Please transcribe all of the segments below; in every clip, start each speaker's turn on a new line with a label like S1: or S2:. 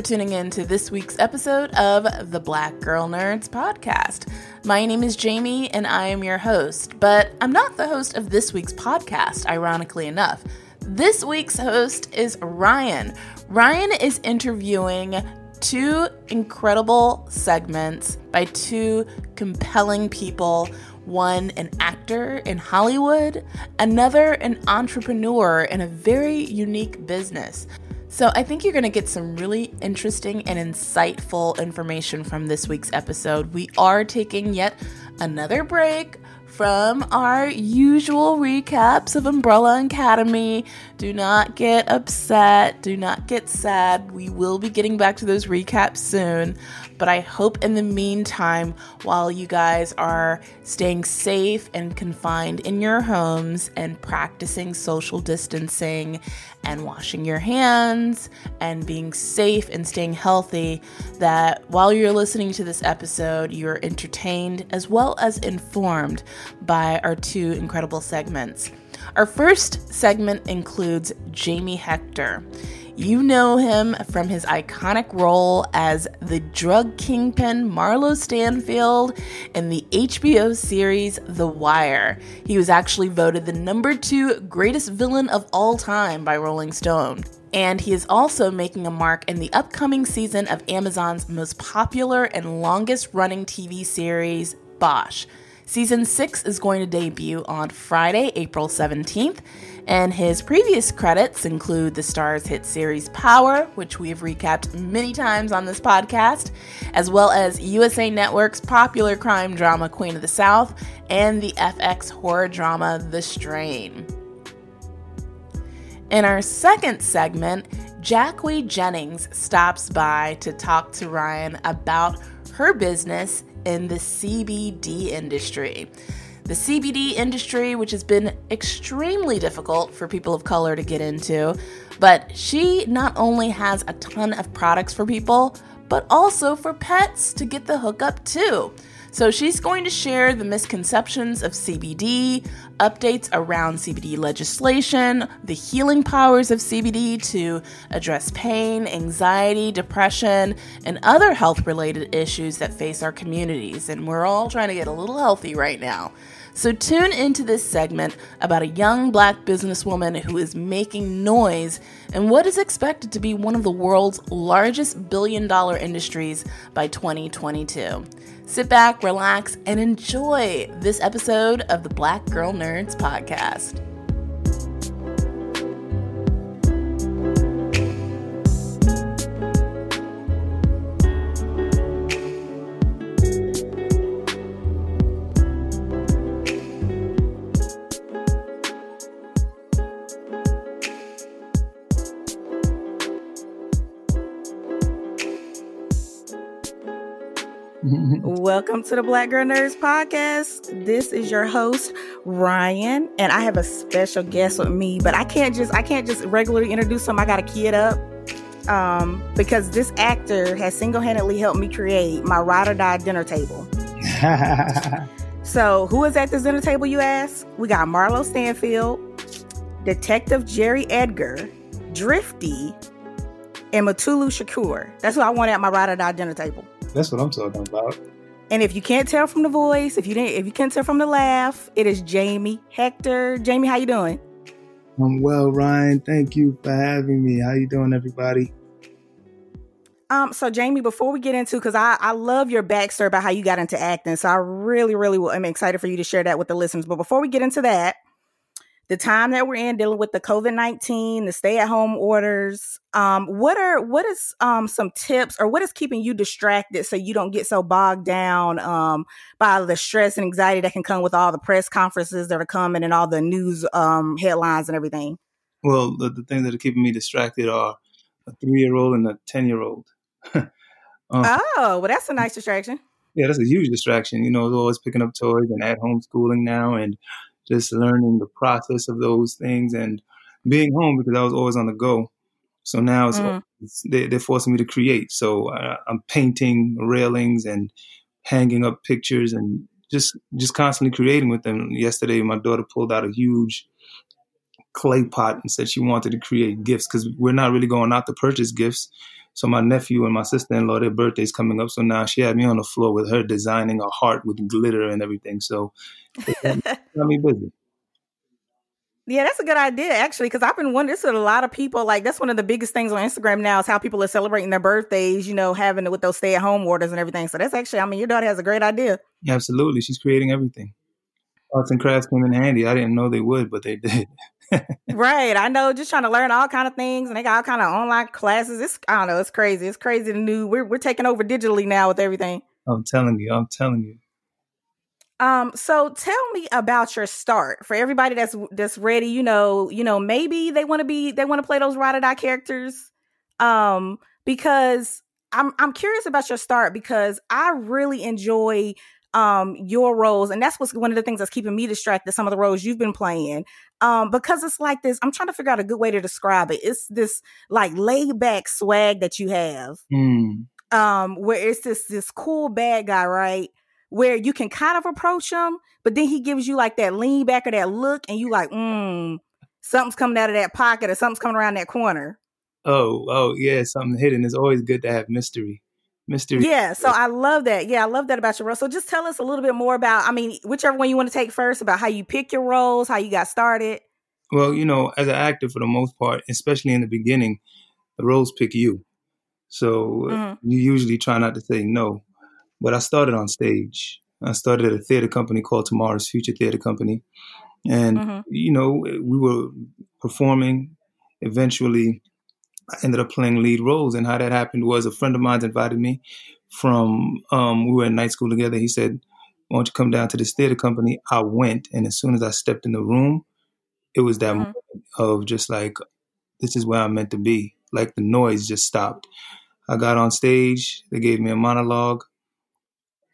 S1: For
S2: tuning in to this week's episode of the Black Girl Nerds podcast. My name is Jamie and I am your host, but I'm not the host of this week's podcast, ironically enough. This week's host is Ryan. Ryan is interviewing two incredible segments by two compelling people one an actor in Hollywood, another an entrepreneur in a very unique business. So, I think you're going to get some really interesting and insightful information from this week's episode. We are taking yet another break from our usual recaps of Umbrella Academy. Do not get upset. Do not get sad. We will be getting back to those recaps soon. But I hope in the meantime, while you guys are staying safe and confined in your homes and practicing social distancing and washing your hands and being safe and staying healthy, that while you're listening to this episode, you're entertained as well as informed by our two incredible segments. Our first segment includes Jamie Hector. You know him from his iconic role as the drug kingpin Marlo Stanfield in the HBO series The Wire. He was actually voted the number two greatest villain of all time by Rolling Stone. And he is also making a mark in the upcoming season of Amazon's most popular and longest running TV series, Bosch. Season 6 is going to debut on Friday, April 17th, and his previous credits include the Starz hit series Power, which we have recapped many times on this podcast, as well as USA Network's popular crime drama Queen of the South and the FX horror drama The Strain. In our second segment, Jackie Jennings stops by to talk to Ryan about her business in the CBD industry. The CBD industry, which has been extremely difficult for people of color to get into, but she not only has a ton of products for people, but also for pets to get the hookup too. So she's going to share the misconceptions of CBD, updates around CBD legislation, the healing powers of CBD to address pain, anxiety, depression, and other health related issues that face our communities. And we're all trying to get a little healthy right now. So, tune into this segment about a young black businesswoman who is making noise in what is expected to be one of the world's largest billion dollar industries by 2022. Sit back, relax, and enjoy this episode of the Black Girl Nerds podcast. Welcome to the Black Girl Nerds podcast. This is your host Ryan, and I have a special guest with me. But I can't just I can't just regularly introduce him. I got to key it up um, because this actor has single handedly helped me create my ride or die dinner table. so, who is at this dinner table? You ask. We got Marlo Stanfield, Detective Jerry Edgar, Drifty, and Mutulu Shakur. That's who I want at my ride or die dinner table.
S3: That's what I'm talking about.
S2: And if you can't tell from the voice, if you didn't, if you can't tell from the laugh, it is Jamie Hector. Jamie, how you doing?
S3: I'm well, Ryan. Thank you for having me. How you doing, everybody?
S2: Um, so Jamie, before we get into, because I I love your backstory about how you got into acting, so I really really am excited for you to share that with the listeners. But before we get into that,
S4: the time that we're in dealing with the COVID-19, the stay-at-home orders. Um, what are what is um some tips or what is keeping you distracted so you don't get so bogged down um by the stress and anxiety that can come with all the press conferences that are coming and all the news um headlines and everything?
S3: Well, the, the things that are keeping me distracted are a three year old and a ten year old.
S4: Um, oh, well, that's a nice distraction.
S3: Yeah, that's a huge distraction. You know, always picking up toys and at home schooling now and just learning the process of those things and being home because I was always on the go. So now it's, mm. it's they, are forcing me to create. So uh, I'm painting railings and hanging up pictures and just just constantly creating with them. Yesterday, my daughter pulled out a huge clay pot and said she wanted to create gifts because we're not really going out to purchase gifts. So my nephew and my sister-in-law, their birthday's coming up. So now she had me on the floor with her designing a heart with glitter and everything. So got me busy.
S4: Yeah, that's a good idea actually, because I've been wondering. This is a lot of people like that's one of the biggest things on Instagram now is how people are celebrating their birthdays. You know, having it with those stay-at-home orders and everything. So that's actually, I mean, your daughter has a great idea.
S3: Yeah, absolutely, she's creating everything. Arts and crafts came in handy. I didn't know they would, but they did.
S4: Right. I know, just trying to learn all kind of things, and they got all kind of online classes. It's I don't know, it's crazy. It's crazy. The new we're we're taking over digitally now with everything.
S3: I'm telling you, I'm telling you.
S4: Um, so tell me about your start for everybody that's that's ready. You know, you know, maybe they want to be they want to play those ride or die characters. Um, because I'm I'm curious about your start because I really enjoy um your roles and that's what's one of the things that's keeping me distracted some of the roles you've been playing um because it's like this i'm trying to figure out a good way to describe it. It's this like laid back swag that you have mm. um where it's this this cool bad guy right where you can kind of approach him but then he gives you like that lean back or that look and you like mm something's coming out of that pocket or something's coming around that corner.
S3: Oh oh yeah something hidden. It's always good to have mystery mystery.
S4: Yeah, so I love that. Yeah, I love that about your role. So just tell us a little bit more about, I mean, whichever one you want to take first, about how you pick your roles, how you got started.
S3: Well, you know, as an actor, for the most part, especially in the beginning, the roles pick you. So mm-hmm. you usually try not to say no. But I started on stage. I started at a theater company called Tomorrow's Future Theater Company. And, mm-hmm. you know, we were performing. Eventually, I ended up playing lead roles. And how that happened was a friend of mine invited me from, um, we were in night school together. He said, why don't you come down to this theater company? I went. And as soon as I stepped in the room, it was that mm-hmm. moment of just like, this is where I'm meant to be. Like the noise just stopped. I got on stage. They gave me a monologue.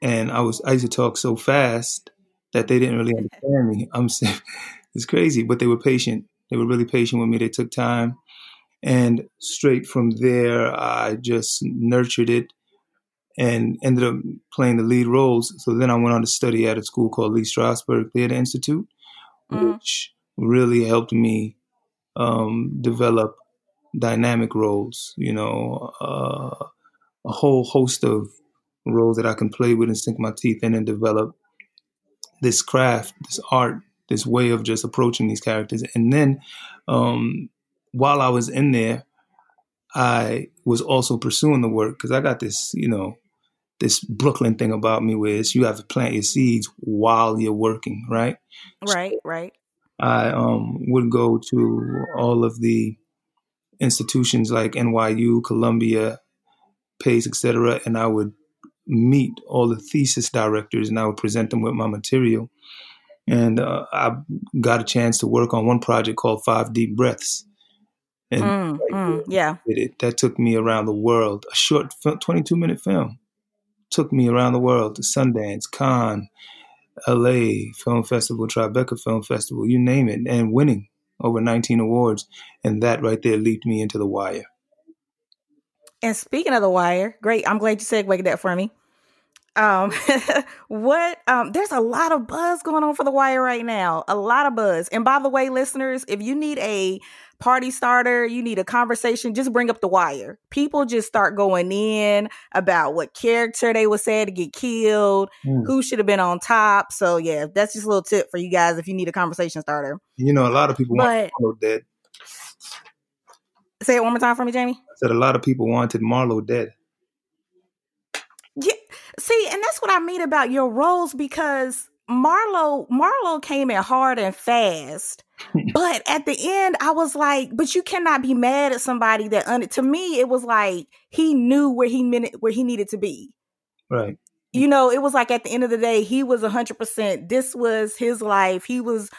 S3: And I was, I used to talk so fast that they didn't really understand me. I'm it's crazy, but they were patient. They were really patient with me. They took time and straight from there, I just nurtured it and ended up playing the lead roles. So then I went on to study at a school called Lee Strasberg Theater Institute, mm-hmm. which really helped me um, develop dynamic roles, you know, uh, a whole host of roles that I can play with and sink my teeth in and develop this craft, this art, this way of just approaching these characters. And then um, while I was in there, I was also pursuing the work because I got this, you know, this Brooklyn thing about me where it's you have to plant your seeds while you're working, right?
S4: Right, so right.
S3: I um, would go to all of the institutions like NYU, Columbia, Pace, etc., and I would meet all the thesis directors and I would present them with my material. And uh, I got a chance to work on one project called Five Deep Breaths,
S4: and mm, mm, yeah,
S3: it. That took me around the world. A short 22 minute film took me around the world to Sundance, Cannes, LA Film Festival, Tribeca Film Festival, you name it, and winning over 19 awards. And that right there leaped me into the wire.
S4: And speaking of the wire, great. I'm glad you segued that for me. Um, what, um, there's a lot of buzz going on for the wire right now. A lot of buzz. And by the way, listeners, if you need a party starter, you need a conversation, just bring up the wire. People just start going in about what character they were said to get killed, mm. who should have been on top. So yeah, that's just a little tip for you guys if you need a conversation starter.
S3: You know, a lot of people but, want Marlo dead.
S4: Say it one more time for me, Jamie.
S3: I said a lot of people wanted Marlo dead.
S4: See, and that's what I mean about your roles because Marlo Marlo came in hard and fast but at the end, I was like, but you cannot be mad at somebody that un- to me it was like he knew where he meant where he needed to be.
S3: Right.
S4: You know, it was like at the end of the day, he was hundred percent. This was his life. He was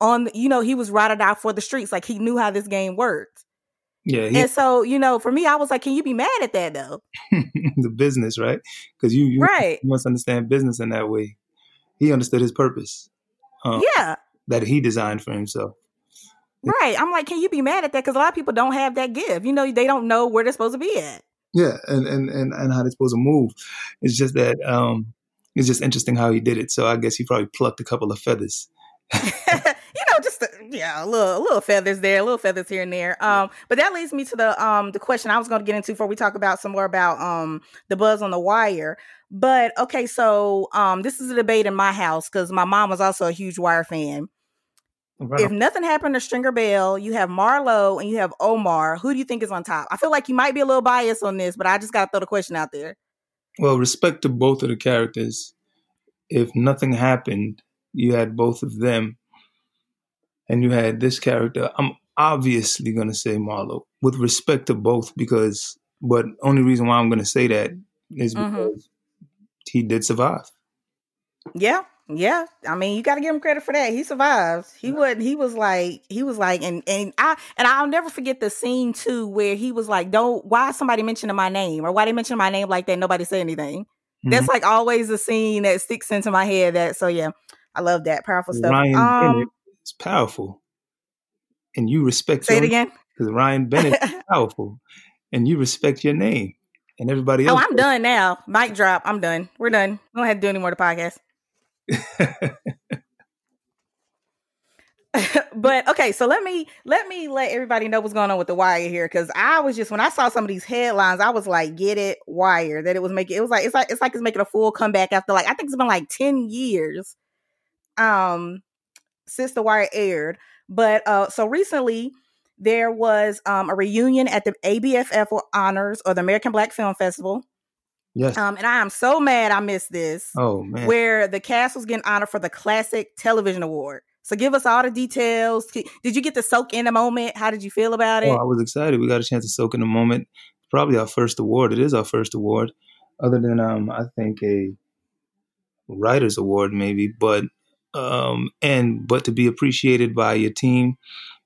S4: on. You know, he was riding out for the streets. Like he knew how this game worked.
S3: Yeah. He,
S4: And so, you know, for me, I was like, can you be mad at that though?
S3: the business, right? Because you, you,
S4: Right.
S3: you must understand business in that way. He understood his purpose um,
S4: Yeah.
S3: that he designed for himself.
S4: Right. I'm like, can you be mad at that? Because a lot of people don't have that gift. You know, they don't know where they're supposed to be at.
S3: Yeah, and and and, and how they're supposed to move. It's just that um, it's just interesting how he did it. So I guess he probably plucked a couple of feathers.
S4: you know, just a, yeah, a little, a little feathers there, a little feathers here and there. Um, but that leads me to the um the question I was going to get into before we talk about some more about um the buzz on the wire. But okay, so um this is a debate in my house because my mom was also a huge Wire fan. If nothing happened to Stringer Bell, you have Marlo and you have Omar. Who do you think is on top? I feel like you might be a little biased on this, but I just got to throw the question out there.
S3: Well, respect to both of the characters. If nothing happened, you had both of them, and you had this character. I'm obviously going to say Marlo with respect to both because, but only reason why I'm going to say that is because
S4: Mhm.
S3: he did survive.
S4: Yeah, yeah. I mean, you got to give him credit for that. He survived. He would. He was like. He was like, and and I and I'll never forget the scene too where he was like, "Don't why somebody mentioning my name or why they mention my name like that? Nobody say anything." That's
S3: Mhm.
S4: like always a scene that sticks into my head. That so yeah, I love that powerful stuff.
S3: Ryan
S4: um,
S3: is powerful, and you respect
S4: say it again.
S3: because Ryan Bennett is powerful, and you respect your name, and everybody else. Oh.
S4: I'm done now. Mic drop. I'm done. We're done. We don't have to do any more of the podcast. but okay, so let me let me let everybody know what's going on with the wire here because I was just when I saw some of these headlines, I was like, "Get it, wire!" That it was making it was like it's like it's like it's making a full comeback after like I think it's been like ten years, um, since the wire aired. But uh, so recently there was um a reunion at the ABFF honors or the American Black Film Festival,
S3: yes.
S4: um, and I am so mad I missed this
S3: oh man.
S4: where the cast was getting honored for the Classic Television Award. So give us all the details. Did you get to soak in a moment? How did you feel about it?
S3: Oh, I was excited. We got a chance to soak in the moment. Probably our first award. It is our first award, other than um, I think a writers award maybe, but um, and but to be appreciated by your team,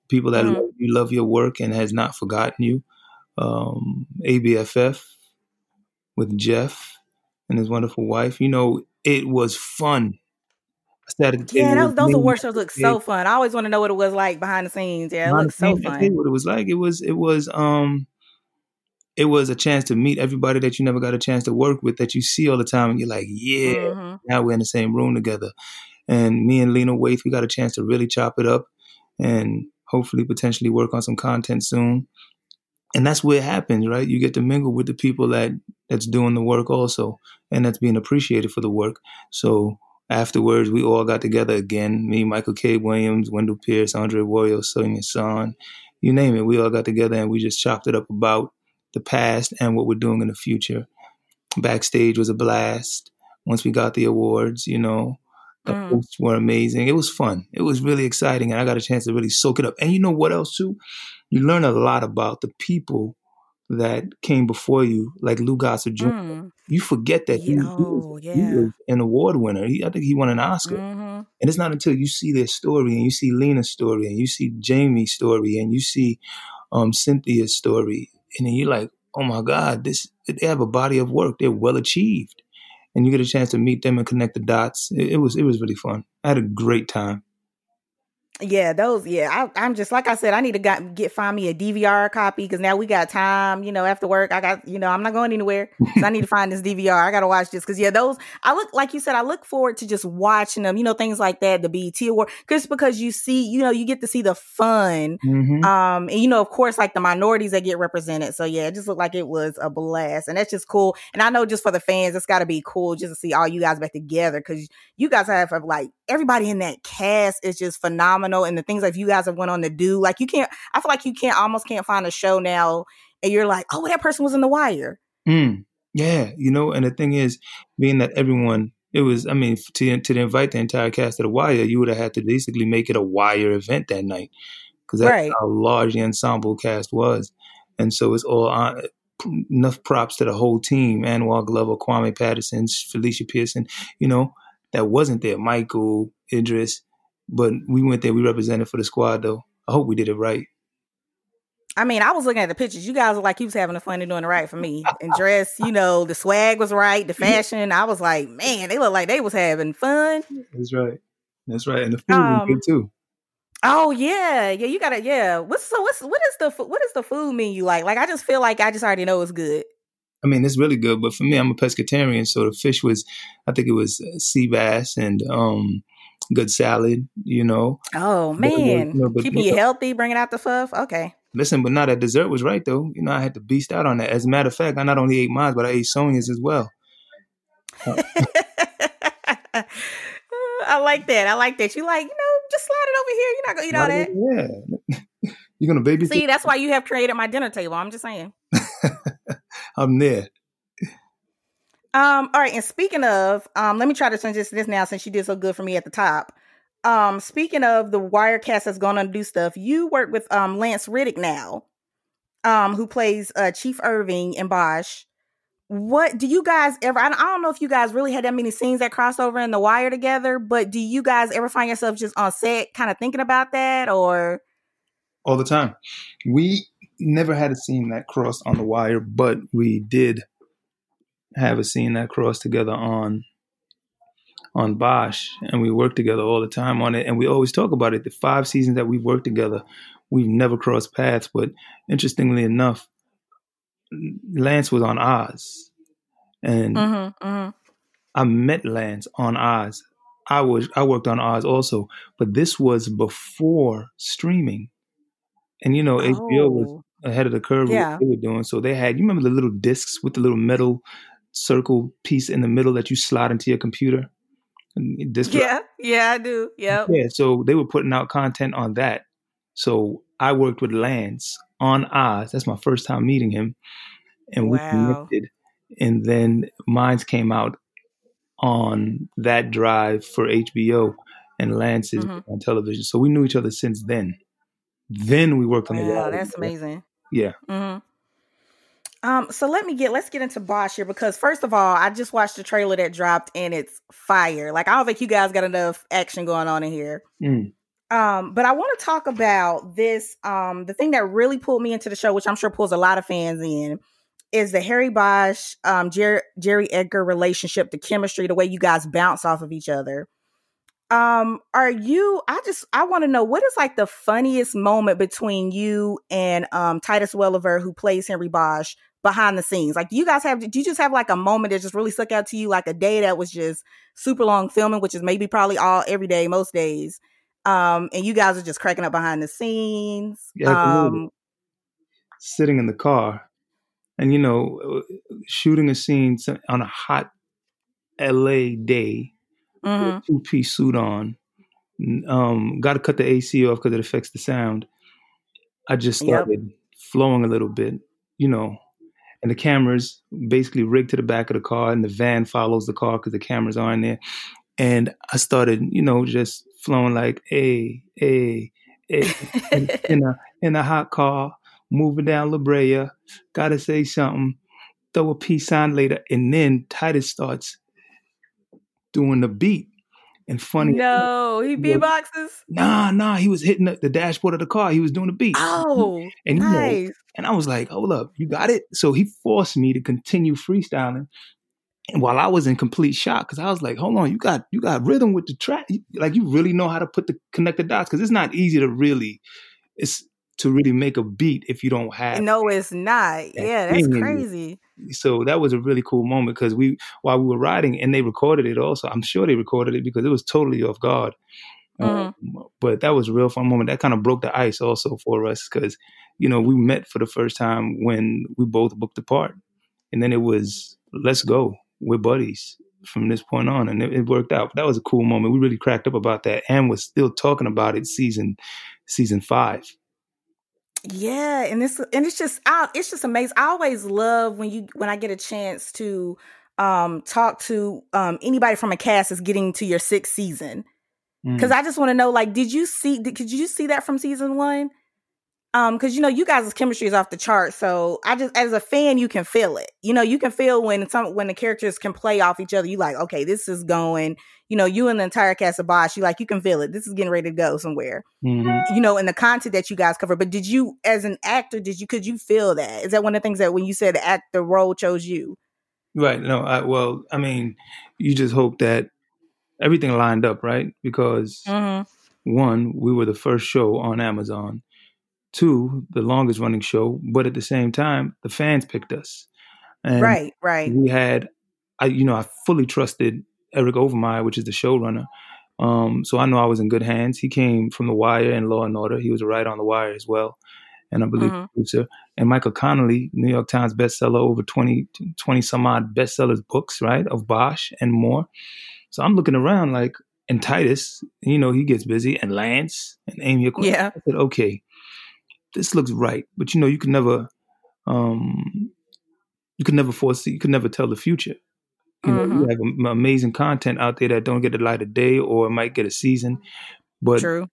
S3: people that
S4: Mhm.
S3: love you, love your work, and has not forgotten you. Um, ABFF with Jeff and his wonderful wife. You know, it was fun. I sat at the
S4: yeah, those, those
S3: me,
S4: award shows look so fun. I always want to know what it was like behind the scenes. Yeah, it looks so
S3: scenes, I tell you
S4: fun.
S3: what it was like. It was it was um it was a chance to meet everybody that you never got a chance to work with that you see all the time and you're like, yeah,
S4: Mhm.
S3: now we're in the same room together. And me and Lena Waithe, we got a chance to really chop it up and hopefully potentially work on some content soon. And that's where it happens, right? You get to mingle with the people that that's doing the work also and that's being appreciated for the work. So afterwards we all got together again. Me, Michael K. Williams, Wendell Pierce, Andre Royo, Sonja Sohn, you name it. We all got together and we just chopped it up about the past and what we're doing in the future. Backstage was a blast. Once we got the awards, you know, the
S4: Mm.
S3: were amazing. It was fun. It was really exciting, and I got a chance to really soak it up. And you know what else too? You learn a lot about the people that came before you, like Lou Gossett Jr.
S4: Mm.
S3: You forget that he,
S4: Yeah,
S3: he was,
S4: oh,
S3: he was an award winner. He, I think he won an Oscar.
S4: Mhm.
S3: And it's not until you see their story and you see Lena's story and you see Jamie's story and you see um, Cynthia's story, and then you're like, oh my God, this they have a body of work. They're well achieved, and you get a chance to meet them and connect the dots. It, it was it was really fun. I had a great time.
S4: Yeah, those. Yeah, I, I'm just like I said. I need to got, get find me a DVR copy because now we got time. You know, after work, I got you know I'm not going anywhere. So I need to find this DVR. I got to watch this because yeah, those. I look like you said. I look forward to just watching them. You know, things like that. The BET award, just because you see, you know, you get to see the fun.
S3: Mm-hmm.
S4: Um, and you know, of course, like the minorities that get represented. So yeah, it just looked like it was a blast, and that's just cool. And I know just for the fans, it's got to be cool just to see all you guys back together because you guys have, like everybody in that cast is just phenomenal, and the things that you guys have went on to do, like you can't. I feel like you can't almost can't find a show now, and you're like, oh, that person was in The Wire.
S3: Mm. Yeah, you know, and the thing is, being that everyone it was. I mean, to to invite the entire cast of The Wire, you would have had to basically make it a Wire event that night because that's
S4: Right.
S3: how large the ensemble cast was, and so it's all on, enough props to the whole team: Anwan Glover, Kwame Patterson, Felicia Pearson. You know that wasn't there. Michael Idris, but we went there. We represented for the squad, though. I hope we did it right.
S4: I mean, I was looking at the pictures. You guys were like, you was having the fun and doing it right for me. And dress, you know, the swag was right, the fashion. I was like, man, they look like they was having fun.
S3: That's right. That's right, and the food was
S4: Um,
S3: good too.
S4: Oh yeah, yeah. You gotta, yeah. What's so? What's what is the what is the food menu like? Like, I just feel like I just already know it's good.
S3: I mean, it's really good. But for me, I'm a pescatarian, so the fish was, I think it was uh, sea bass and um, good salad. You know,
S4: Oh man,
S3: no, but-
S4: keeping you healthy, bringing out the fuff. Okay.
S3: listen, but now that dessert was right though. You know, I had to beast out on that. As a matter of fact, I not only ate mine, but I ate Sonja's as well.
S4: I like that. I like that. You like, you know, just slide it over here. You're not gonna eat all that.
S3: Yeah, you're gonna baby.
S4: See, that's why you have created my dinner table. I'm just saying.
S3: I'm there.
S4: Um, all right, and speaking of, um, let me try to transition this this now since you did so good for me at the top. Um, speaking of the Wirecast that's going to do stuff, you work with um Lance Reddick now, um, who plays uh Chief Irving in Bosch. What do you guys ever? I don't, I don't know if you guys really had that many scenes that crossed over in the Wire together, but do you guys ever find yourself just on set, kind of thinking about that, or
S3: all the time. We never had a scene that crossed on the wire, but we did have a scene that crossed together on on Bosch, and we worked together all the time on it. And we always talk about it. The five seasons that we've worked together, we've never crossed paths. But interestingly enough, Lance was on Oz, and
S4: mm-hmm, mm-hmm.
S3: I met Lance on Oz. I was I worked on Oz also, but this was before streaming. And you know, HBO was
S4: Oh.
S3: Ahead of the curve
S4: Yeah.
S3: what they were doing. So they had you remember the little discs with the little metal circle piece in the middle that you slide into your computer? And Disc
S4: yeah, yeah, I do. Yep.
S3: Yeah, so they were putting out content on that. So I worked with Lance on Oz. That's my first time meeting him. And we
S4: Wow.
S3: connected. And then mines came out on that drive for HBO and Lance's
S4: Mhm.
S3: on television. So we knew each other since then. Then we worked on the
S4: Wow, that's amazing.
S3: Yeah.
S4: hmm Um, so let me get let's get into Bosch here because first of all, I just watched the trailer that dropped and it's fire. Like I don't think you guys got enough action going on in here.
S3: Mm.
S4: Um, but I want to talk about this. Um, the thing that really pulled me into the show, which I'm sure pulls a lot of fans in, is the Harry Bosch, um, Jerry, Jerry Edgar relationship, the chemistry, the way you guys bounce off of each other. Um, are you? I just I want to know what is like the funniest moment between you and um Titus Welliver, who plays Henry Bosch, behind the scenes. Like, do you guys have? Do you just have like a moment that just really stuck out to you, like a day that was just super long filming, which is maybe probably all every day, most days. Um, and you guys are just cracking up behind the scenes.
S3: Yeah,
S4: um,
S3: Sitting in the car and, you know, shooting a scene on a hot LA day
S4: mhm.
S3: two piece suit on. Um, got to cut the AC off because it affects the sound. I just
S4: Yep.
S3: started flowing a little bit, you know, and the cameras basically rigged to the back of the car, and the van follows the car because the cameras are in there. And I started, you know, just flowing like, hey, hey, hey, in, in a in a hot car, moving down La Brea. Gotta say something. Throw a peace sign later, and then Titus starts doing the beat. And funny,
S4: no, he beatboxes.
S3: nah, nah, he was hitting the, the dashboard of the car. He was doing the beat.
S4: Oh,
S3: and you know,
S4: nice.
S3: and I was like, hold up, you got it? So he forced me to continue freestyling. And while I was in complete shock, because I was like, hold on, you got you got rhythm with the track. Like you really know how to put the connect the dots. Cause it's not easy to really it's to really make a beat if you don't have
S4: No, it's not. Yeah, that's
S3: thing in you.
S4: crazy.
S3: so that was a really cool moment because we while we were riding and they recorded it also i'm sure they recorded it because it was totally off guard. Um, but that was a real fun moment. That kind of broke the ice also for us because you know we met for the first time when we both booked apart and then it was let's go. We're buddies from this point on and it, it worked out. That was a cool moment. We really cracked up about that and was still talking about it season season five
S4: Yeah, and it's and it's just I, it's just amazing. I always love when you when I get a chance to um talk to um anybody from a cast that's getting to your sixth season because
S3: Mm.
S4: I just want to know, like, did you see? Did, could you see that from season one? Um, because you know, you guys' chemistry is off the chart. So I just, as a fan, you can feel it. You know, you can feel when some when the characters can play off each other. You like, okay, this is going. You know, you and the entire cast of Bosch, you like, you can feel it. This is getting ready to go somewhere.
S3: Mhm.
S4: You know, in the content that you guys cover. But did you, as an actor, did you could you feel that? Is that one of the things that when you said the act, the role chose you?
S3: Right. No. I, well, I mean, you just hope that everything lined up, right? Because
S4: Mm-hmm.
S3: one, we were the first show on Amazon. Two, the longest running show, but at the same time, the fans picked us. And
S4: Right, right.
S3: we had I you know, I fully trusted Eric Overmyer, which is the showrunner. Um, so I know I was in good hands. He came from The Wire and Law and Order. He was a writer on The Wire as well, and I believe
S4: Mhm.
S3: producer. And Michael Connelly, New York Times bestseller, over 20, 20 some odd bestsellers books, right, of Bosch and more. So I'm looking around like, and Titus, you know, he gets busy, and Lance and Amy. Aquino.
S4: Yeah.
S3: I said, okay, this looks right, but you know, you can never, um, you can never foresee, you can never tell the future. You know,
S4: Mhm.
S3: you have am- amazing content out there that don't get the light of day or might get a season, but
S4: True.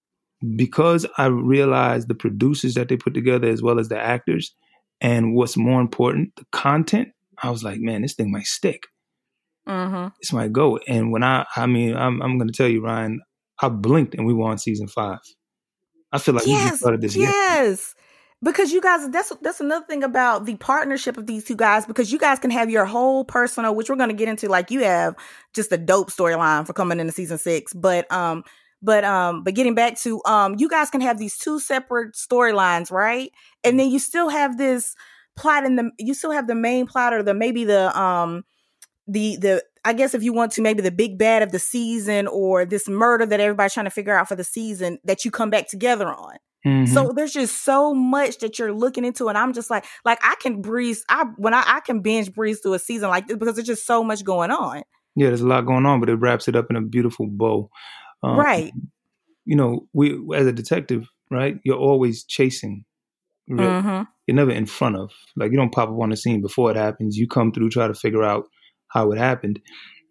S3: because I realized the producers that they put together as well as the actors, and what's more important, the content. I was like, man, this thing might stick.
S4: Mm-hmm.
S3: This might go. And when I, I mean, I'm, I'm going to tell you, Ryan, I blinked and we were on season five. I feel like we just
S4: yes,
S3: started this year.
S4: yes. Because you guys, that's that's another thing about the partnership of these two guys. Because you guys can have your whole personal, which we're going to get into. Like you have just a dope storyline for coming into season six. But um, but um, but getting back to um, you guys can have these two separate storylines, right? And then you still have this plot in the. You still have the main plot or the maybe the um the the I guess if you want to maybe the big bad of the season or this murder that everybody's trying to figure out for the season that you come back together on.
S3: Mhm.
S4: So there's just so much that you're looking into, and I'm just like, like I can breeze. I when I, I can binge breeze through a season like this because there's just so much going on.
S3: yeah, there's a lot going on, but it wraps it up in a beautiful bow. Um,
S4: right.
S3: You know, we as a detective, right? You're always chasing. Really.
S4: Mm-hmm.
S3: You're never in front of. Like you don't pop up on the scene before it happens. You come through, try to figure out how it happened,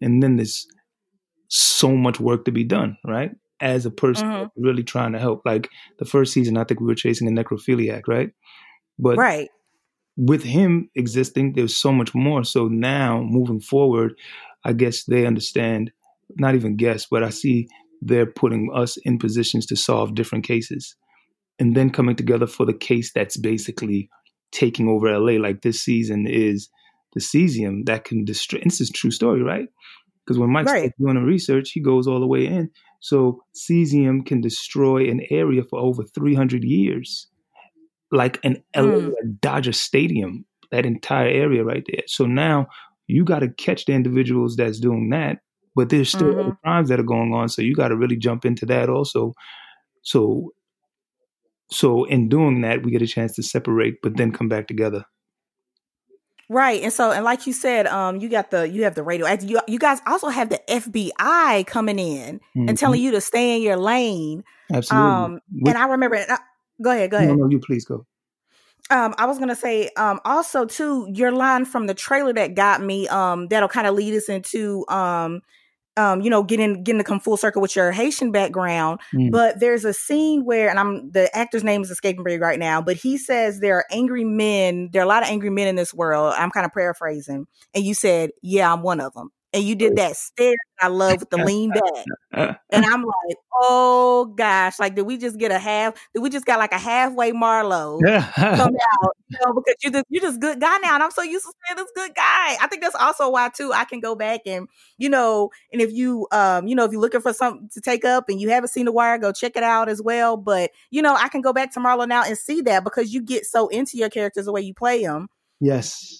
S3: and then there's so much work to be done, right? As a person
S4: Mhm.
S3: really trying to help. Like the first season, I think we were chasing a necrophiliac, right? But
S4: Right.
S3: with him existing, there's so much more. So now moving forward, I guess they understand, not even guess, but I see they're putting us in positions to solve different cases and then coming together for the case that's basically taking over LA. Like this season is the cesium that can destroy. This is a true story, right? Because when Mike's
S4: Right.
S3: doing the research, he goes all the way in. So cesium can destroy an area for over 300 years, like an
S4: Mm.
S3: Dodger Stadium, that entire area right there. So now you got to catch the individuals that's doing that, but there's still
S4: Mhm.
S3: other crimes that are going on. So you got to really jump into that also. So, so in doing that, we get a chance to separate, but then come back together.
S4: Right. And so, and like you said, um, you got the you have the radio. You you guys also have the FBI coming in and
S3: Mhm.
S4: telling you to stay in your lane.
S3: Absolutely.
S4: Um,
S3: With-
S4: and I remember. uh, go ahead. Go
S3: no,
S4: ahead.
S3: no, you please go.
S4: Um, I was gonna say, um, also too, your line from the trailer that got me, um, that'll kind of lead us into, um, um, you know, getting getting to come full circle with your Haitian background.
S3: Mm.
S4: But there's a scene where, and I'm the actor's name is escaping me right now, but he says there are angry men. There are a lot of angry men in this world. I'm kind of paraphrasing, and you said, "Yeah, I'm one of them." And you did that stare I love with the lean back. And I'm like, oh gosh, like did we just get a half? Did we just got like a halfway Marlo come out? You know, because you just you're just good guy now, and I'm so used to saying this good guy. I think that's also why too. I can go back and you know, and if you um, you know, if you're looking for something to take up and you haven't seen The Wire, go check it out as well. But you know, I can go back to Marlo now and see that because you get so into your characters the way you play them.
S3: yes.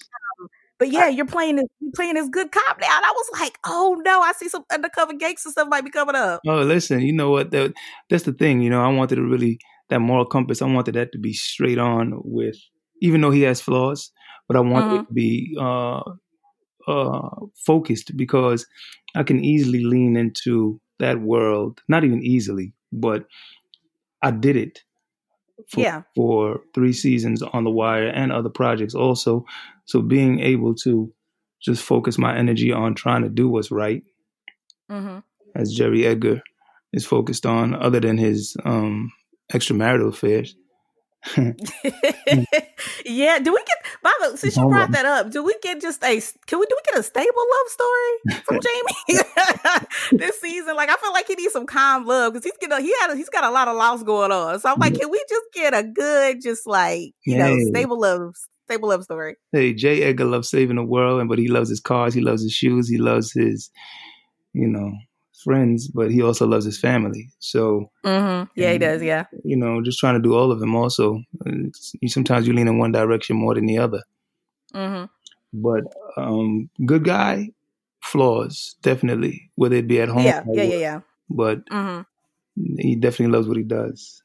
S4: But yeah, you're playing this, you're playing this good cop now. And I was like, oh no, I see some undercover gangster stuff might be coming up.
S3: Oh, listen, you know what? That, that's the thing. You know, I wanted to really that moral compass. I wanted that to be straight on with, even though he has flaws, but I wanted it to be uh, uh, focused because I can easily lean into that world. Not even easily, but I did it. For,
S4: Yeah.
S3: for three seasons on The Wire and other projects also. So being able to just focus my energy on trying to do what's right,
S4: Mm-hmm.
S3: as Jerry Edgar is focused on, other than his um, extramarital affairs.
S4: yeah. Do we get by the since you brought that up? Do we get just a can we do we get a stable love story from Jamie this season? Like I feel like he needs some calm love because he's getting he had he's got a lot of loss going on. So I'm like, can we just get a good just like you know stable love stable love story?
S3: Hey, Jay Edgar loves saving the world, and but he loves his cars, he loves his shoes, he loves his, you know, friends, but he also loves his family. So
S4: Mm-hmm. Yeah, he
S3: Mhm.
S4: does. Yeah.
S3: you know, just trying to do all of them. Also, you, sometimes you lean in one direction more than the other.
S4: Mm-hmm.
S3: But um, good guy, flaws definitely, whether it be at home.
S4: Yeah.
S3: or
S4: Yeah. Yeah. Yeah.
S3: But
S4: Mm-hmm.
S3: he definitely loves what he does.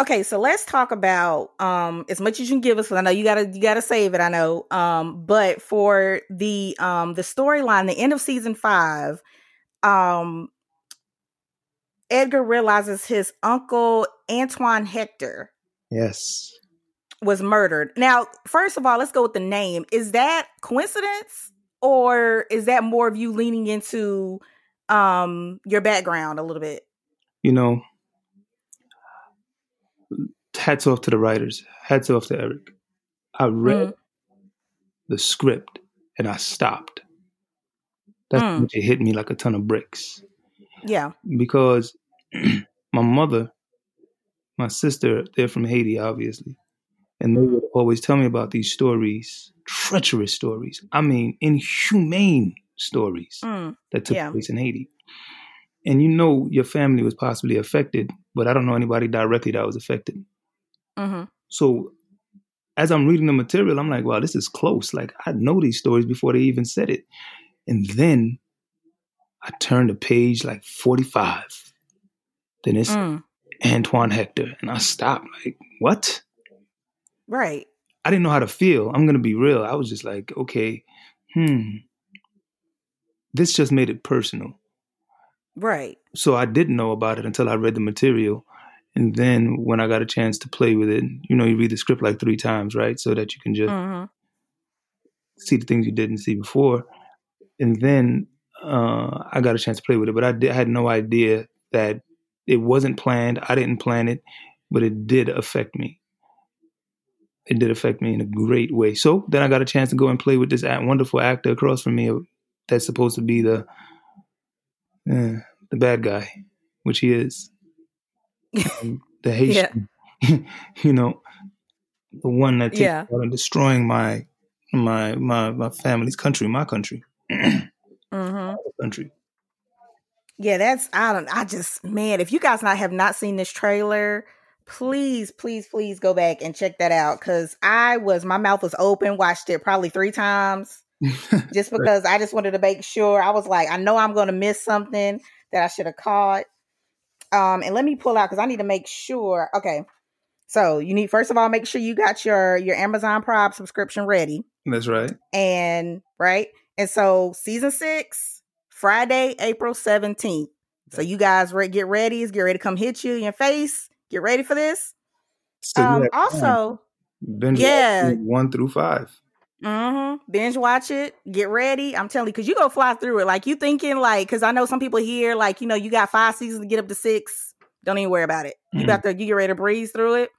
S4: Okay, so let's talk about um as much as you can give us. I know you gotta you gotta save it. I know, um, but for the um the storyline, the end of season five, um, Edgar realizes his uncle Antoine Hector
S3: Yes.
S4: was murdered. Now, first of all, let's go with the name. Is that coincidence, or is that more of you leaning into um your background a little bit?
S3: You know, hats off to the writers. Hats off to Eric. I read
S4: Mhm.
S3: the script and I stopped. That's
S4: Mm.
S3: it hit me like a ton of bricks.
S4: Yeah.
S3: because my mother, my sister, they're from Haiti, obviously, and they would always tell me about these stories, treacherous stories. I mean, inhumane stories
S4: Mm.
S3: that took
S4: Yeah.
S3: place in Haiti. And you know, your family was possibly affected, but I don't know anybody directly that was affected.
S4: Mm-hmm.
S3: So, as I'm reading the material, I'm like, wow, this is close. Like, I know these stories before they even said it. And then I turned the page like 45. Then it's
S4: Mm.
S3: Antoine Hector. And I stopped, like, what?
S4: Right.
S3: I didn't know how to feel. I'm going to be real. I was just like, okay, hmm. This just made it personal.
S4: Right.
S3: So I didn't know about it until I read the material. And then when I got a chance to play with it, you know, you read the script like three times, right? So that you can just
S4: Mm-hmm.
S3: see the things you didn't see before. And then uh, I got a chance to play with it, but I, did, I had no idea that it wasn't planned. I didn't plan it, but it did affect me. It did affect me in a great way. So then I got a chance to go and play with this wonderful actor across from me that's supposed to be the uh, the bad guy, which he is. The Haitian, you know, the one that takes
S4: Yeah.
S3: in destroying my my my my family's country, my country,
S4: Mm-hmm.
S3: country.
S4: Yeah, that's I don't I just man, if you guys not have not seen this trailer, please, please, please go back and check that out. Cause I was my mouth was open, watched it probably three times just because I just wanted to make sure. I was like, I know I'm gonna miss something that I should have caught. Um, and let me pull out because I need to make sure. Okay. So you need first of all make sure you got your your Amazon Prime subscription ready.
S3: That's right.
S4: and right and so season six friday april 17th so you guys re- get ready it's get ready to come hit you in your face get ready for this.
S3: So
S4: um also
S3: binge
S4: yeah.
S3: watch one through five.
S4: hmm binge watch it get ready. I'm telling you because you go fly through it. Like you thinking like because i know some people here like you know you got five seasons to get up to six. Don't even worry about it. You
S3: Mhm.
S4: got to you get ready to breeze through it.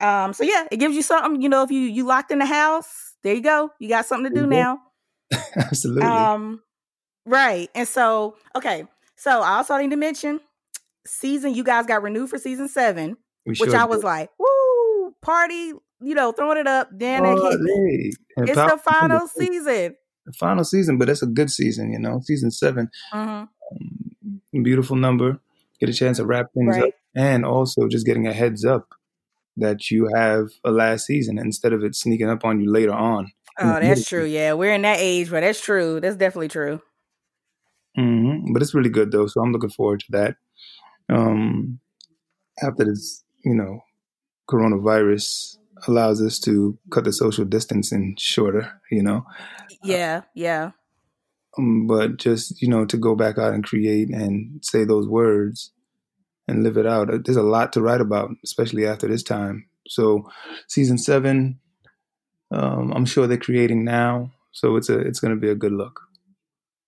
S4: Um so yeah it gives you something you know if you you locked in the house there you go. You got something to do
S3: you
S4: now
S3: Absolutely.
S4: Um, right. And so, okay. So I also need to mention season. You guys got renewed for season seven,
S3: we
S4: which
S3: sure
S4: I was
S3: did.
S4: like, woo, party. You know, throwing it up. Then it
S3: Oh,
S4: hit me. It's
S3: Power-
S4: the final season.
S3: The final season, but it's a good season, you know. Season seven,
S4: hmm
S3: beautiful number. Get a chance to wrap things
S4: Right.
S3: up, and also just getting a heads up that you have a last season instead of it sneaking up on you later on.
S4: Oh, that's true. Yeah, we're in that age, but that's true. That's definitely true.
S3: hmm But it's really good though, so I'm looking forward to that. Um, after this, you know, coronavirus allows us to cut the social distancing shorter, you know.
S4: Yeah, yeah.
S3: Um, but just you know to go back out and create and say those words and live it out. uh, There's a lot to write about, especially after this time. So, season seven, um, I'm sure they're creating now. So it's a it's going to be a good look.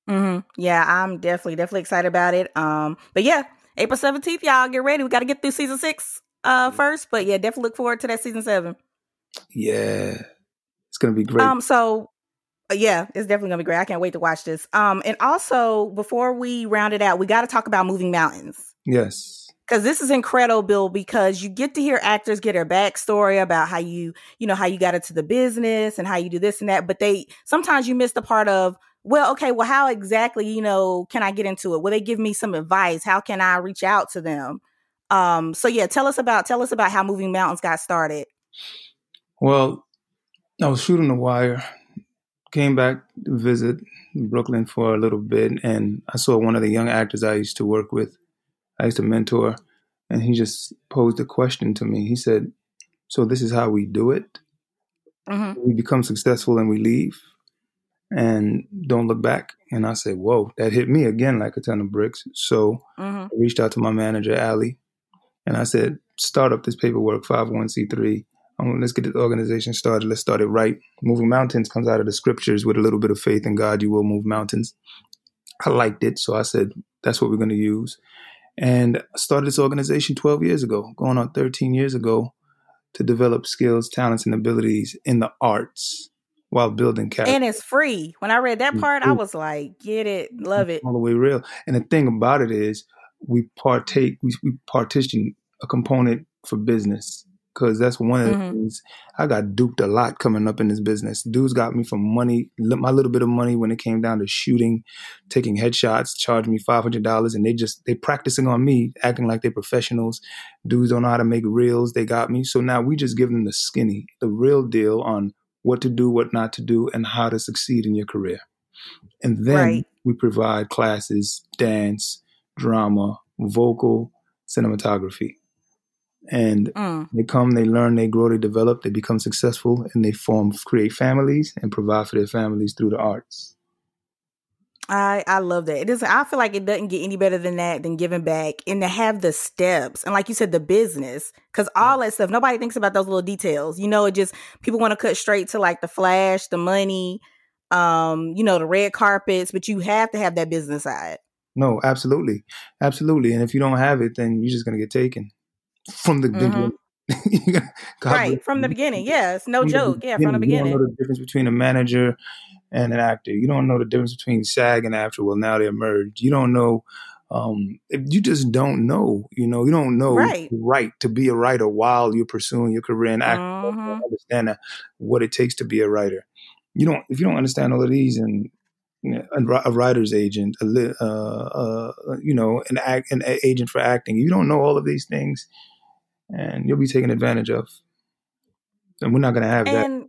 S4: Mm-hmm. Yeah, I'm definitely definitely excited about it. Um, but yeah, April seventeenth, y'all get ready. We got to get through season six uh first, but yeah, definitely look forward to that season seven.
S3: Yeah, it's gonna be great.
S4: Um, so uh, yeah, it's definitely gonna be great. I can't wait to watch this. Um, and also before we round it out, we got to talk about moving mountains.
S3: Yes.
S4: Because this is incredible, because you get to hear actors get their backstory about how you, you know, how you got into the business and how you do this and that. But they sometimes you miss the part of, well, okay, well, how exactly, you know, can I get into it? Will they give me some advice? How can I reach out to them? Um, so yeah, tell us about tell us about how Moving Mountains got started.
S3: Well, I was shooting The Wire, came back to visit Brooklyn for a little bit, and I saw one of the young actors I used to work with I used to mentor, and he just posed a question to me. He said, "So this is how we do it? Mm-hmm. We become successful and we leave, and don't look back." And I said, "Whoa, that hit me again like a ton of bricks." So mm-hmm. I reached out to my manager, Ali, and I said, "Start up this paperwork, five oh one c three. Let's get the organization started. Let's start it right. Moving mountains comes out of the scriptures with a little bit of faith in God. You will move mountains." I liked it, so I said, "That's what we're going to use." And started this organization 12 years ago, going on 13 years ago, to develop skills, talents, and abilities in the arts while building
S4: character. And it's free. When I read that part, I was like, get it, love it.
S3: All the way real. And the thing about it is, we partake, we, we partition a component for business because that's one of the mm-hmm. things I got duped a lot coming up in this business. Dudes got me from money, my little bit of money when it came down to shooting, taking headshots, charged me five hundred dollars, and they just they practicing on me, acting like they're professionals. Dudes don't know how to make reels. They got me, so now we just give them the skinny, the real deal on what to do, what not to do, and how to succeed in your career. And then right. we provide classes, dance, drama, vocal, cinematography and mm. they come, they learn, they grow, they develop, they become successful, and they form, create families, and provide for their families through the arts.
S4: I I love that. It is. I feel like it doesn't get any better than that than giving back, and to have the steps, and like you said, the business, because all that stuff, nobody thinks about those little details. You know, it just people want to cut straight to like the flash, the money, um, you know, the red carpets, but you have to have that business side.
S3: No, absolutely, absolutely, and if you don't have it, then you're just gonna get taken from the mm-hmm.
S4: beginning. right from the beginning. Yeah, no from joke. Yeah, from the beginning.
S3: You don't know the difference between a manager and an actor. You don't know the difference between SAG and AFTRA. Well, now they're merged. You don't know. Um, you just don't know. You know, you don't know right. right to be a writer while you're pursuing your career and acting. Mm-hmm. Understand what it takes to be a writer. You don't. If you don't understand all of these and a writer's agent, a, uh, uh, you know, an, act, an agent for acting. You don't know all of these things and you'll be taken advantage of. And we're not going to have and, that.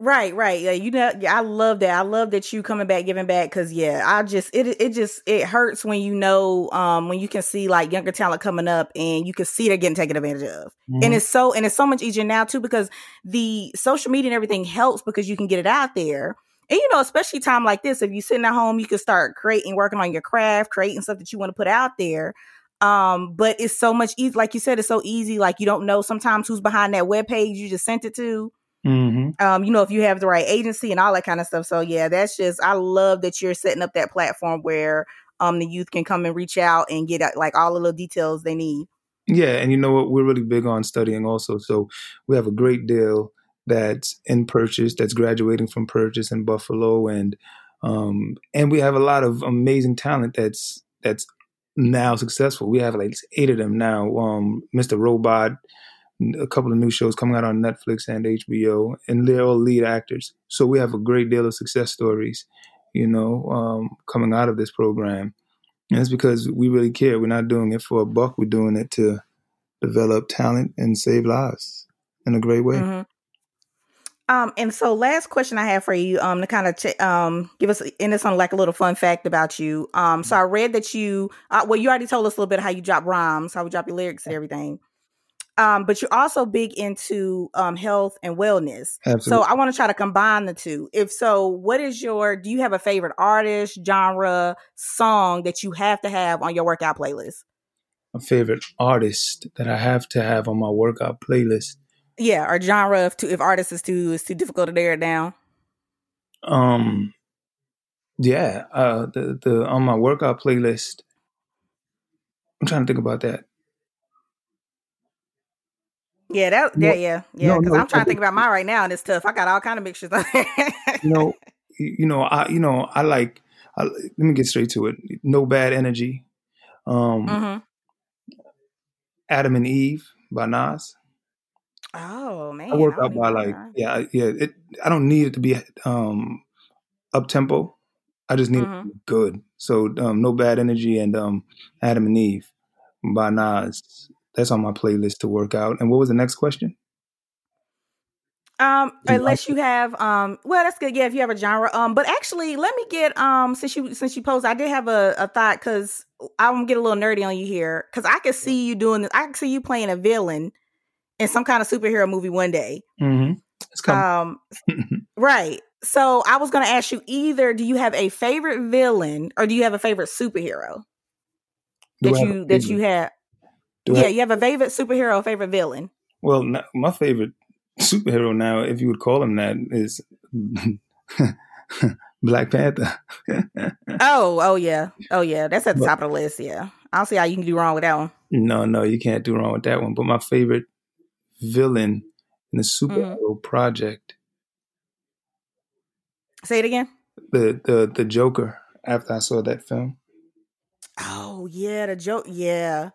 S4: Right, right. Yeah, you know, yeah, I love that. I love that you coming back, giving back. Cause yeah, I just it it just it hurts when you know um when you can see like younger talent coming up and you can see they're getting taken advantage of. Mm-hmm. And it's so and it's so much easier now too because the social media and everything helps because you can get it out there. And you know, especially time like this, if you're sitting at home, you can start creating, working on your craft, creating stuff that you want to put out there. Um, but it's so much easy. Like you said, it's so easy. Like you don't know sometimes who's behind that web page you just sent it to. Mm-hmm. Um, you know, if you have the right agency and all that kind of stuff. So yeah, that's just I love that you're setting up that platform where um the youth can come and reach out and get uh, like all the little details they need.
S3: Yeah, and you know what? We're really big on studying also. So we have a great deal that's in Purchase, that's graduating from Purchase in Buffalo, and um, and we have a lot of amazing talent that's that's now successful. We have like eight of them now. Um, Mr. Robot, a couple of new shows coming out on Netflix and HBO, and they're all lead actors. So we have a great deal of success stories, you know, um, coming out of this program. And it's because we really care. We're not doing it for a buck. We're doing it to develop talent and save lives in a great way. Mm-hmm.
S4: Um, and so last question I have for you, um, to kind of ch- um give us in this on like a little fun fact about you. Um, so I read that you, uh, well, you already told us a little bit how you drop rhymes, how we drop your lyrics and everything. Um, but you're also big into um health and wellness. Absolutely. So I want to try to combine the two. If so, what is your? Do you have a favorite artist, genre, song that you have to have on your workout playlist?
S3: A favorite artist that I have to have on my workout playlist
S4: yeah, or genre if too, if artist is too is too difficult to narrow down.
S3: Um, yeah, uh, the the on my workout playlist. I'm trying to think about that.
S4: Yeah, that,
S3: No,
S4: yeah, yeah. Because
S3: no,
S4: I'm trying to think about mine right now, and it's tough. I got all kind of mixtures. on.
S3: You know, you know, I you know, I like. I, let me get straight to it. No bad energy. Um,
S4: Mhm.
S3: Adam and Eve by Nas.
S4: Oh man,
S3: I work
S4: don't
S3: out by like
S4: know.
S3: yeah, yeah. It, I don't need it to be um up tempo. I just need it
S4: Mhm.
S3: to be good. So um, no bad energy and um Adam and Eve by Nas. That's on my playlist to work out. And what was the next question?
S4: Um, unless you have um, well, that's good. Yeah, if you have a genre. Um, but actually, let me get um, since you since you posed, I did have a, a thought because I'm gonna get a little nerdy on you here because I could see you doing this. I could see you playing a villain in some kind of superhero movie one day.
S3: Mm-hmm. It's coming.
S4: Um, right. So I was gonna ask you either do you have a favorite villain or do you have a favorite superhero
S3: Do
S4: that you that you have?
S3: Do
S4: Yeah,
S3: have-
S4: you have a favorite superhero, favorite villain.
S3: well, n- my favorite superhero now, if you would call him that, is Black Panther.
S4: Oh, oh yeah, oh yeah. That's at the
S3: But-
S4: top of the list. Yeah, I don't see how you can do wrong with that one.
S3: no, no, you can't do wrong with that one. But my favorite villain in the superhero
S4: Mm-hmm.
S3: project,
S4: Say it again.
S3: the the the Joker. After I saw that film,
S4: Oh yeah, the joke. Yeah,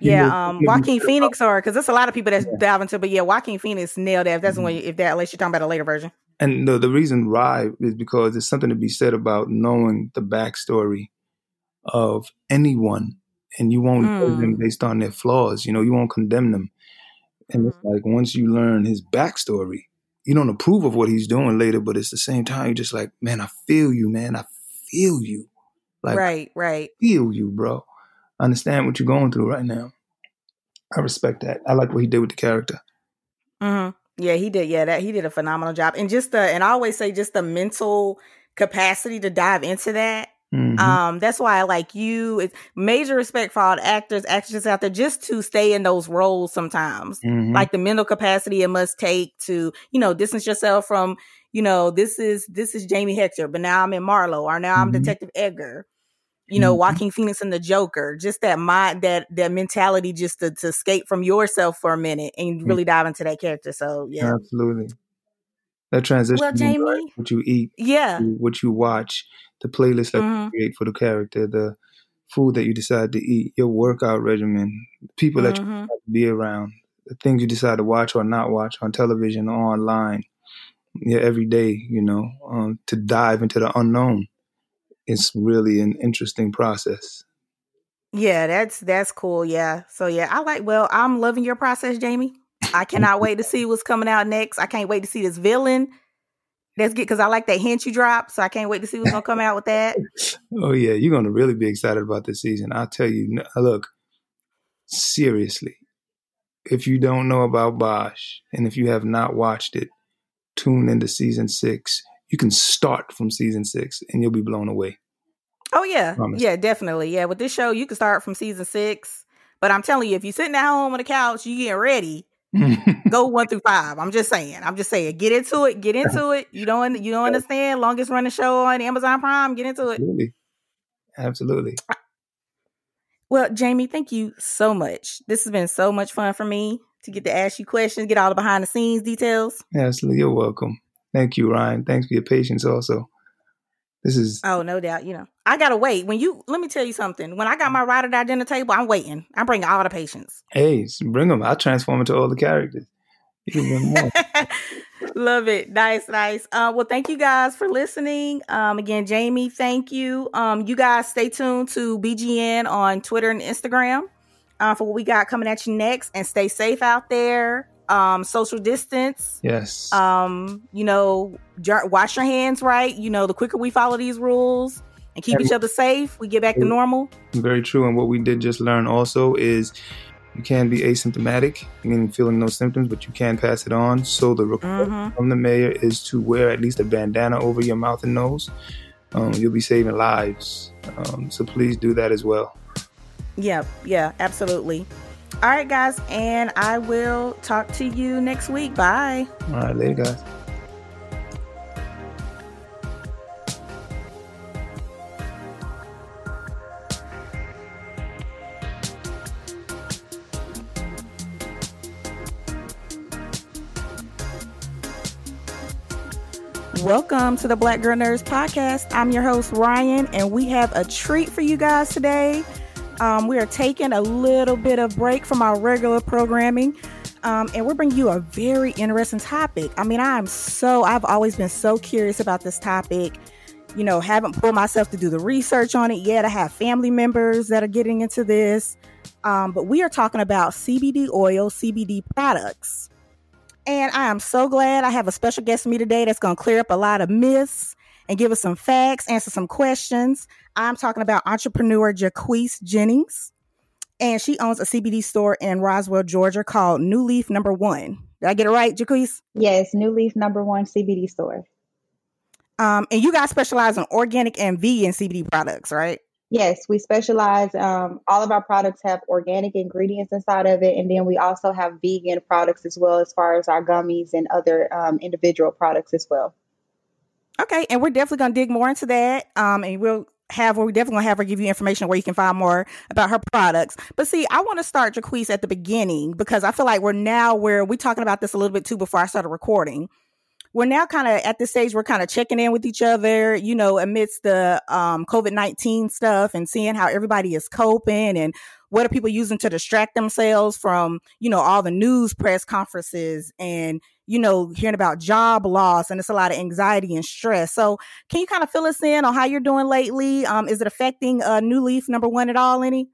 S3: You
S4: yeah.
S3: know,
S4: Um,
S3: you-
S4: Joaquin Phoenix, or because there's a lot of people that's
S3: Yeah.
S4: diving into, but yeah, Joaquin Phoenix nailed that. If that's the one, if that, unless you're talking about a later version.
S3: and the the reason why is because there's something to be said about knowing the backstory of anyone, and you won't judge them
S4: Mm.
S3: based on their flaws. You know, you won't condemn them. And it's like once you learn his backstory, you don't approve of what he's doing later, but it's the same time you're just like, man, I feel you, man, I feel you, like
S4: right, right.
S3: I feel you, bro. I understand what you're going through right now. I respect that. I like what he did with the character.
S4: hmm Yeah, he did. Yeah, that he did a phenomenal job, and just the and I always say just the mental capacity to dive into that.
S3: Mhm.
S4: Um, that's why I like you. It's major respect for all the actors, actresses out there, just to stay in those roles sometimes.
S3: Mhm.
S4: Like the mental capacity it must take to, you know, distance yourself from, you know, this is this is Jamie Hector, but now I'm in Marlo, or now I'm
S3: Mhm.
S4: Detective Edgar. You know,
S3: Mhm.
S4: Joaquin Phoenix and the Joker. Just that mind, that that mentality, just to, to escape from yourself for a minute and
S3: Mm.
S4: really dive into that character. So yeah,
S3: Absolutely. That transition,
S4: Well,
S3: right?
S4: Jamie-
S3: what you eat,
S4: yeah,
S3: what you watch, the playlist that
S4: Mhm.
S3: you create for the character, the food that you decide to eat, your workout regimen, people that you
S4: Mhm.
S3: decide to be around, the things you decide to watch or not watch on television or online, yeah, every day, you know, um, to dive into the unknown. It's really an interesting process.
S4: Yeah, that's that's cool. Yeah. So yeah, I like well, I'm loving your process, Jamie. I cannot wait to see what's coming out next. I can't wait to see this villain. That's good because I like that hint you dropped. So I can't wait to see what's gonna come out with that.
S3: Oh yeah, you're gonna really be excited about this season. I'll tell you. Uh, look, seriously, if you don't know about Bosch and if you have not watched it, tune into season six. You can start from season six and you'll be blown away.
S4: Oh yeah.
S3: Promise.
S4: Yeah, definitely. Yeah. With this show, you can start from season six. But I'm telling you, if you're sitting at home on the couch, you getting ready, go one through five. I'm just saying. I'm just saying. Get into it. Get into it. You don't you don't understand. Longest running show on Amazon Prime. Get into it.
S3: Absolutely, absolutely.
S4: Well, Jamie, thank you so much. This has been so much fun for me to get to ask you questions, get all the behind the scenes details.
S3: Absolutely, you're welcome. Thank you, Ryan. Thanks for your patience. Also, this is
S4: Oh, no doubt. You know, I gotta wait. When you let me tell you something. When I got my ride or die dinner table, I'm waiting. I'm bringing all the patience.
S3: hey, bring them. I'll transform into all the characters. You can bring more.
S4: Love it. Nice, nice. Uh, well, thank you guys for listening. Um, again, Jamie, thank you. Um, you guys stay tuned to BGN on Twitter and Instagram uh, for what we got coming at you next. And stay safe out there. Um, social distance.
S3: yes.
S4: Um, you know, jar- wash your hands right. You know, the quicker we follow these rules and keep each other safe, we get back to normal.
S3: Very true. And what we did just learn also is you can be asymptomatic, meaning feeling no symptoms, but you can pass it on. So the request
S4: Mhm.
S3: from the mayor is to wear at least a bandana over your mouth and nose. Um, you'll be saving lives. Um, so please do that as well.
S4: Yeah, yeah, absolutely. All right, guys, and I will talk to you next week. Bye.
S3: All right, later, guys.
S4: Welcome to the Black Girl Nerds Podcast. I'm your host, Ryan, and we have a treat for you guys today. Um, we are taking a little bit of break from our regular programming, um, and we're bringing you a very interesting topic. I mean, I'm so, I've always been so curious about this topic. You know, haven't pulled myself to do the research on it yet. I have family members that are getting into this. Um, but we are talking about CBD oil, CBD products. And I am so glad I have a special guest with me today that's going to clear up a lot of myths and give us some facts, answer some questions. I'm talking about entrepreneur Jaquise Jennings, and she owns a CBD store in Roswell, Georgia called New Leaf Number One. Did I get it right, Jaquise?
S5: Yes, New Leaf Number One CBD store.
S4: Um, and you guys specialize in organic and vegan CBD products, right?
S5: Yes, we specialize. Um, all of our products have organic ingredients inside of it, and then we also have vegan products as well, as far as our gummies and other um, individual products as well.
S4: Okay, and we're definitely gonna dig more into that. Um, and we'll have we're definitely gonna have her give you information where you can find more about her products. But see, I want to start Jaquise at the beginning because I feel like we're now where we talking about this a little bit too before I started recording. We're now kind of at this stage we're kind of checking in with each other, you know, amidst the um, COVID nineteen stuff and seeing how everybody is coping and what are people using to distract themselves from, you know, all the news press conferences and you know, hearing about job loss and it's a lot of anxiety and stress. So, can you kind of fill us in on how you're doing lately? Um, is it affecting uh, New Leaf number one at all? Any?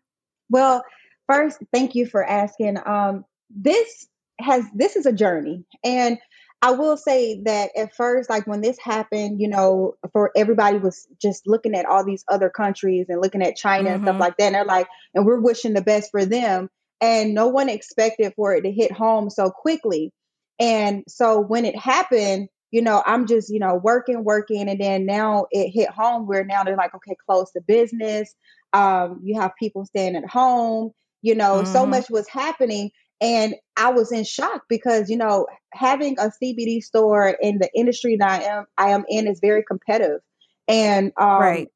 S5: Well, first, thank you for asking. Um, this has this is a journey, and I will say that at first, like when this happened, you know, for everybody was just looking at all these other countries and looking at China mm-hmm. and stuff mm-hmm. like that. And they're like, and we're wishing the best for them. And no one expected for it to hit home so quickly. And so when it happened, you know, I'm just, you know, working, working. And then now it hit home where now they're like, okay, close the business. Um, you have people staying at home, you know, mm-hmm. so much was happening. And I was in shock because, you know, having a CBD store in the industry that I am, I am in is very competitive. And um, right.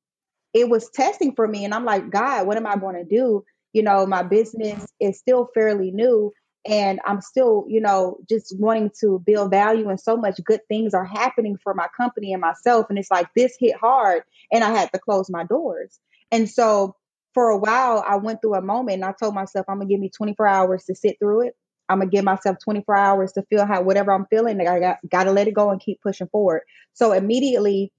S5: it was testing for me. And I'm like, God, what am I going to do? You know, my business is still fairly new and I'm still, you know, just wanting to build value and so much good things are happening for my company and myself. And it's like this hit hard and I had to close my doors. And so for a while, I went through a moment and I told myself, I'm gonna give me 24 hours to sit through it. I'm gonna give myself 24 hours to feel how whatever I'm feeling. That I got gotta let it go and keep pushing forward. So immediately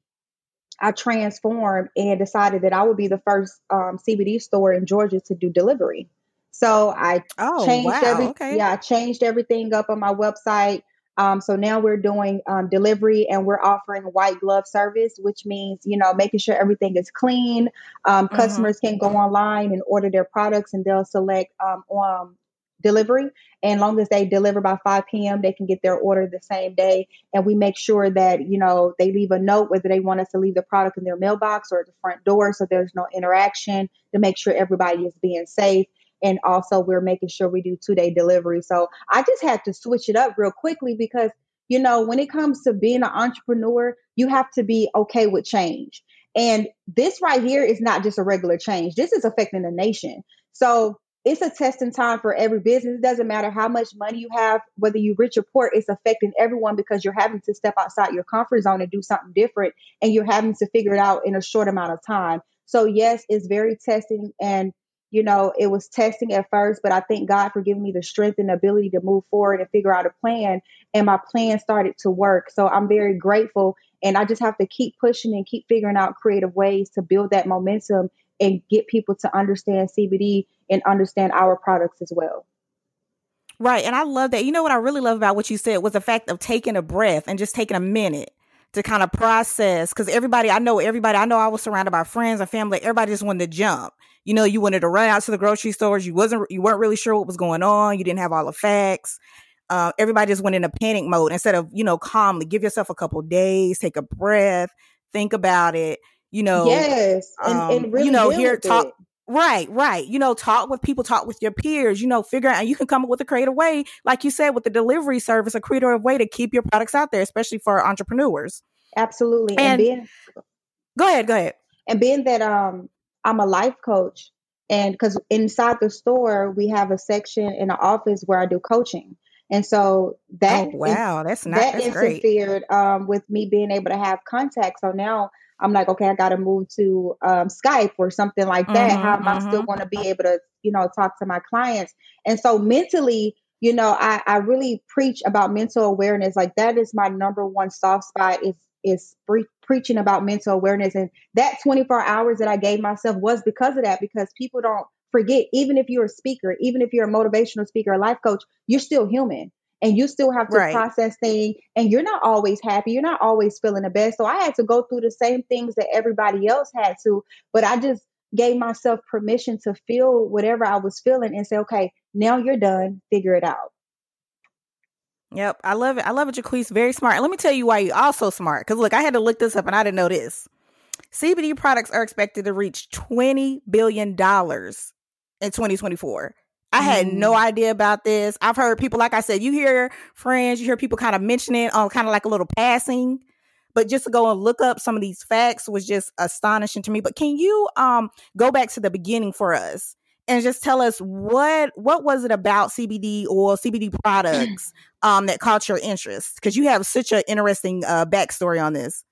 S5: I transformed and decided that I would be the first um, CBD store in Georgia to do delivery. So I oh, changed wow. every okay. yeah, I changed everything up on my website. Um, so now we're doing um, delivery and we're offering white glove service, which means you know making sure everything is clean. Um, mm-hmm. Customers can go online and order their products, and they'll select um, on delivery. And long as they deliver by 5 p.m., they can get their order the same day. And we make sure that you know they leave a note whether they want us to leave the product in their mailbox or at the front door, so there's no interaction to make sure everybody is being safe and also we're making sure we do two day delivery. So I just had to switch it up real quickly because, you know, when it comes to being an entrepreneur, you have to be okay with change. And this right here is not just a regular change. This is affecting the nation. So it's a testing time for every business. It doesn't matter how much money you have, whether you're rich or poor, it's affecting everyone because you're having to step outside your comfort zone and do something different. And you're having to figure it out in a short amount of time. So yes, it's very testing and you know, it was testing at first, but I thank God for giving me the strength and ability to move forward and figure out a plan. And my plan started to work. So I'm very grateful. And I just have to keep pushing and keep figuring out creative ways to build that momentum and get people to understand CBD and understand our products as well.
S4: Right. And I love that. You know what I really love about what you said was the fact of taking a breath and just taking a minute to kind of process because everybody I know everybody I know I was surrounded by friends and family everybody just wanted to jump you know you wanted to run out to the grocery stores you wasn't you weren't really sure what was going on you didn't have all the facts uh, everybody just went in a panic mode instead of you know calmly give yourself a couple days take a breath think about it you know
S5: yes and, um, and really
S4: you know here talk it. Right, right. You know, talk with people, talk with your peers, you know, figure out, and you can come up with a creative way, like you said, with the delivery service, a creative way to keep your products out there, especially for entrepreneurs.
S5: Absolutely.
S4: And, and being, go ahead, go ahead.
S5: And being that um, I'm a life coach, and because inside the store, we have a section in the office where I do coaching. And so that
S4: oh, wow, that's not
S5: that
S4: that's
S5: interfered um, with me being able to have contact. So now I'm like, okay, I got to move to um, Skype or something like that.
S4: Mm-hmm,
S5: How am I still
S4: mm-hmm.
S5: going to be able to, you know, talk to my clients? And so mentally, you know, I, I really preach about mental awareness. Like that is my number one soft spot is is pre- preaching about mental awareness. And that 24 hours that I gave myself was because of that. Because people don't forget, even if you're a speaker, even if you're a motivational speaker, a life coach, you're still human and you still have to
S4: Right.
S5: process things and you're not always happy you're not always feeling the best so i had to go through the same things that everybody else had to but i just gave myself permission to feel whatever i was feeling and say okay now you're done figure it out
S4: Yep, I love it. I love it, Jaquise. Very smart. And let me tell you why you're also smart. Because look, I had to look this up and I didn't know this. CBD products are expected to reach $20 billion in 2024. I had no
S5: Mm.
S4: idea about this. I've heard people, like I said, you hear friends, you hear people kind of mention it on kind of like a little passing. But just to go and look up some of these facts was just astonishing to me. But can you um go back to the beginning for us and just tell us what what was it about CBD or CBD products um that caught your interest? Because you have such an interesting uh backstory on this.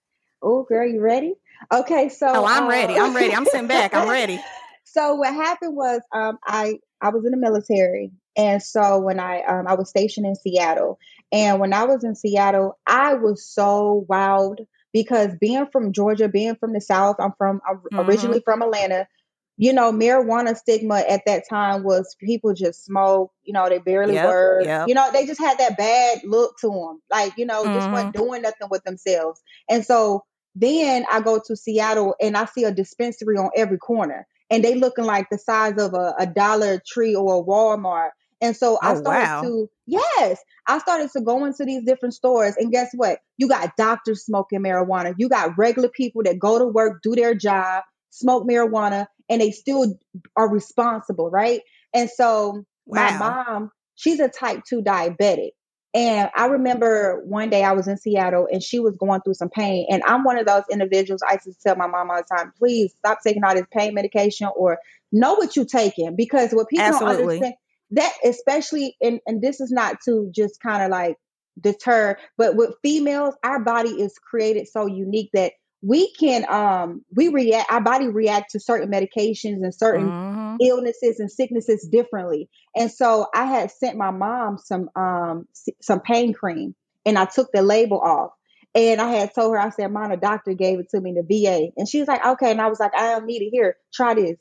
S5: oh girl you ready okay so
S4: Oh, I'm ready. I'm ready. I'm sitting back. I'm ready.
S5: so what happened was um, I I was in the military, and so when I um, I was stationed in Seattle, and when I was in Seattle, I was so wowed because being from Georgia, being from the South, I'm from I'm
S4: Mhm.
S5: originally from Atlanta. You know, marijuana stigma at that time was people just smoke. You know, they barely
S4: Yep,
S5: work.
S4: yep.
S5: You know, they just had that bad look to them. Like you know, just
S4: Mhm.
S5: weren't doing nothing with themselves. And so then I go to Seattle and I see a dispensary on every corner and they looking like the size of a, a Dollar Tree or a Walmart. And so I
S4: Oh,
S5: started
S4: wow.
S5: to, yes, I started to go into these different stores. And guess what? You got doctors smoking marijuana. You got regular people that go to work, do their job, smoke marijuana, and they still are responsible, right? And so my mom, she's a type 2 diabetic. And I remember one day I was in Seattle and she was going through some pain. And I'm one of those individuals. I used to tell my mom all the time, please stop taking all this pain medication or know what you're taking. Because what people don't understand, that especially, and, and this is not to just kind of like deter, but with females, our body is created so unique that we can um we react our body react to certain medications and certain
S4: Mhm.
S5: illnesses and sicknesses differently. And so I had sent my mom some um some pain cream and I took the label off. And I had told her, I said, Mom, the doctor gave it to me in the VA. And she was like, okay. And I was like, I don't need it. Here, try this.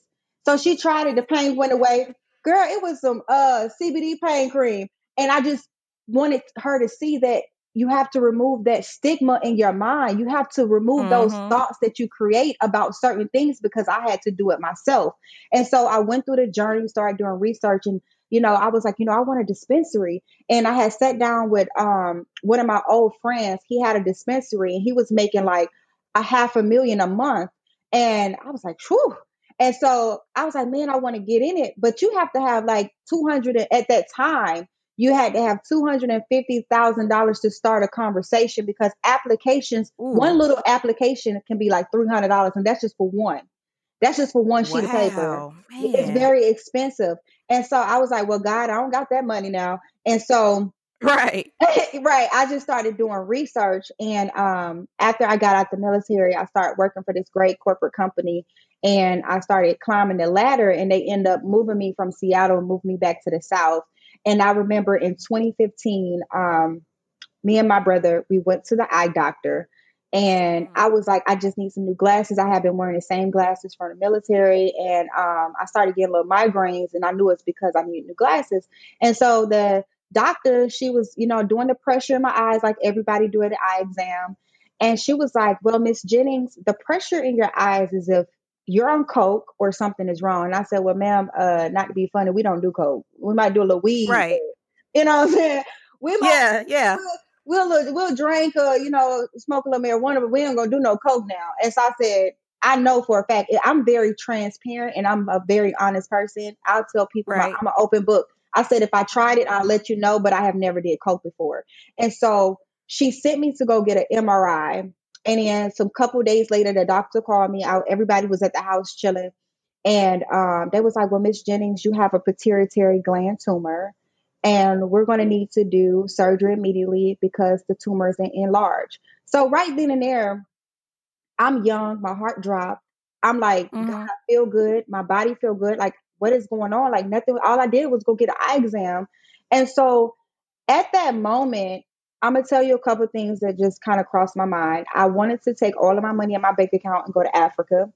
S5: So she tried it. The pain went away. Girl, it was some uh CBD pain cream. And I just wanted her to see that you have to remove that stigma in your mind. You have to remove those
S4: Mhm.
S5: thoughts that you create about certain things because I had to do it myself. And so I went through the journey, started doing research, and you know, I was like, you know, I want a dispensary. And I had sat down with um one of my old friends. He had a dispensary and he was making like a half a million a month. And I was like, whew. And so I was like, man, I want to get in it. But you have to have like 200 at that time. You had to have two hundred and fifty thousand dollars to start a conversation because applications,
S4: Ooh.
S5: one little application can be like three hundred dollars, and that's just for one. That's just for one sheet of paper.
S4: Wow,
S5: It's very expensive. And so I was like, well, God, I don't got that money now. And so
S4: right.
S5: right. I just started doing research. And um, after I got out the military, I started working for this great corporate company. And I started climbing the ladder, and they end up moving me from Seattle and moved me back to the South. And I remember in 2015, um, me and my brother, we went to the eye doctor. And I was like, I just need some new glasses. I have been wearing the same glasses from the military. And um, I started getting little migraines, and I knew it's because I need new glasses. And so the doctor, she was, you know, doing the pressure in my eyes like everybody do at the eye exam. And she was like, Well, Miss Jennings, the pressure in your eyes is if you're on coke or something is wrong. And I said, Well, ma'am, uh, not to be funny, we don't do coke. We might do a little weed.
S4: Right.
S5: You know what I'm saying? We might
S4: Yeah, yeah.
S5: we'll we'll, we'll drink uh, you know, smoke a little marijuana, but we ain't gonna do no coke now. And so I said, I know for a fact, I'm very transparent and I'm a very honest person. I'll tell people my, I'm an open book. I said if I tried it, I'll let you know, but I have never did coke before. And so she sent me to go get an MRI. And then some couple days later, the doctor called me out. Everybody was at the house chilling. And um, they was like, well, Miss Jennings, you have a pituitary gland tumor. and we're going to need to do surgery immediately because the tumor is enlarged. So right then and there, I'm young, my heart dropped. I'm like,
S4: Mhm.
S5: God, I feel good, my body feel good. Like, what is going on? Like nothing. All I did was go get an eye exam, and so at that moment, I'm gonna tell you a couple things that just kind of crossed my mind. I wanted to take all of my money in my bank account and go to Africa.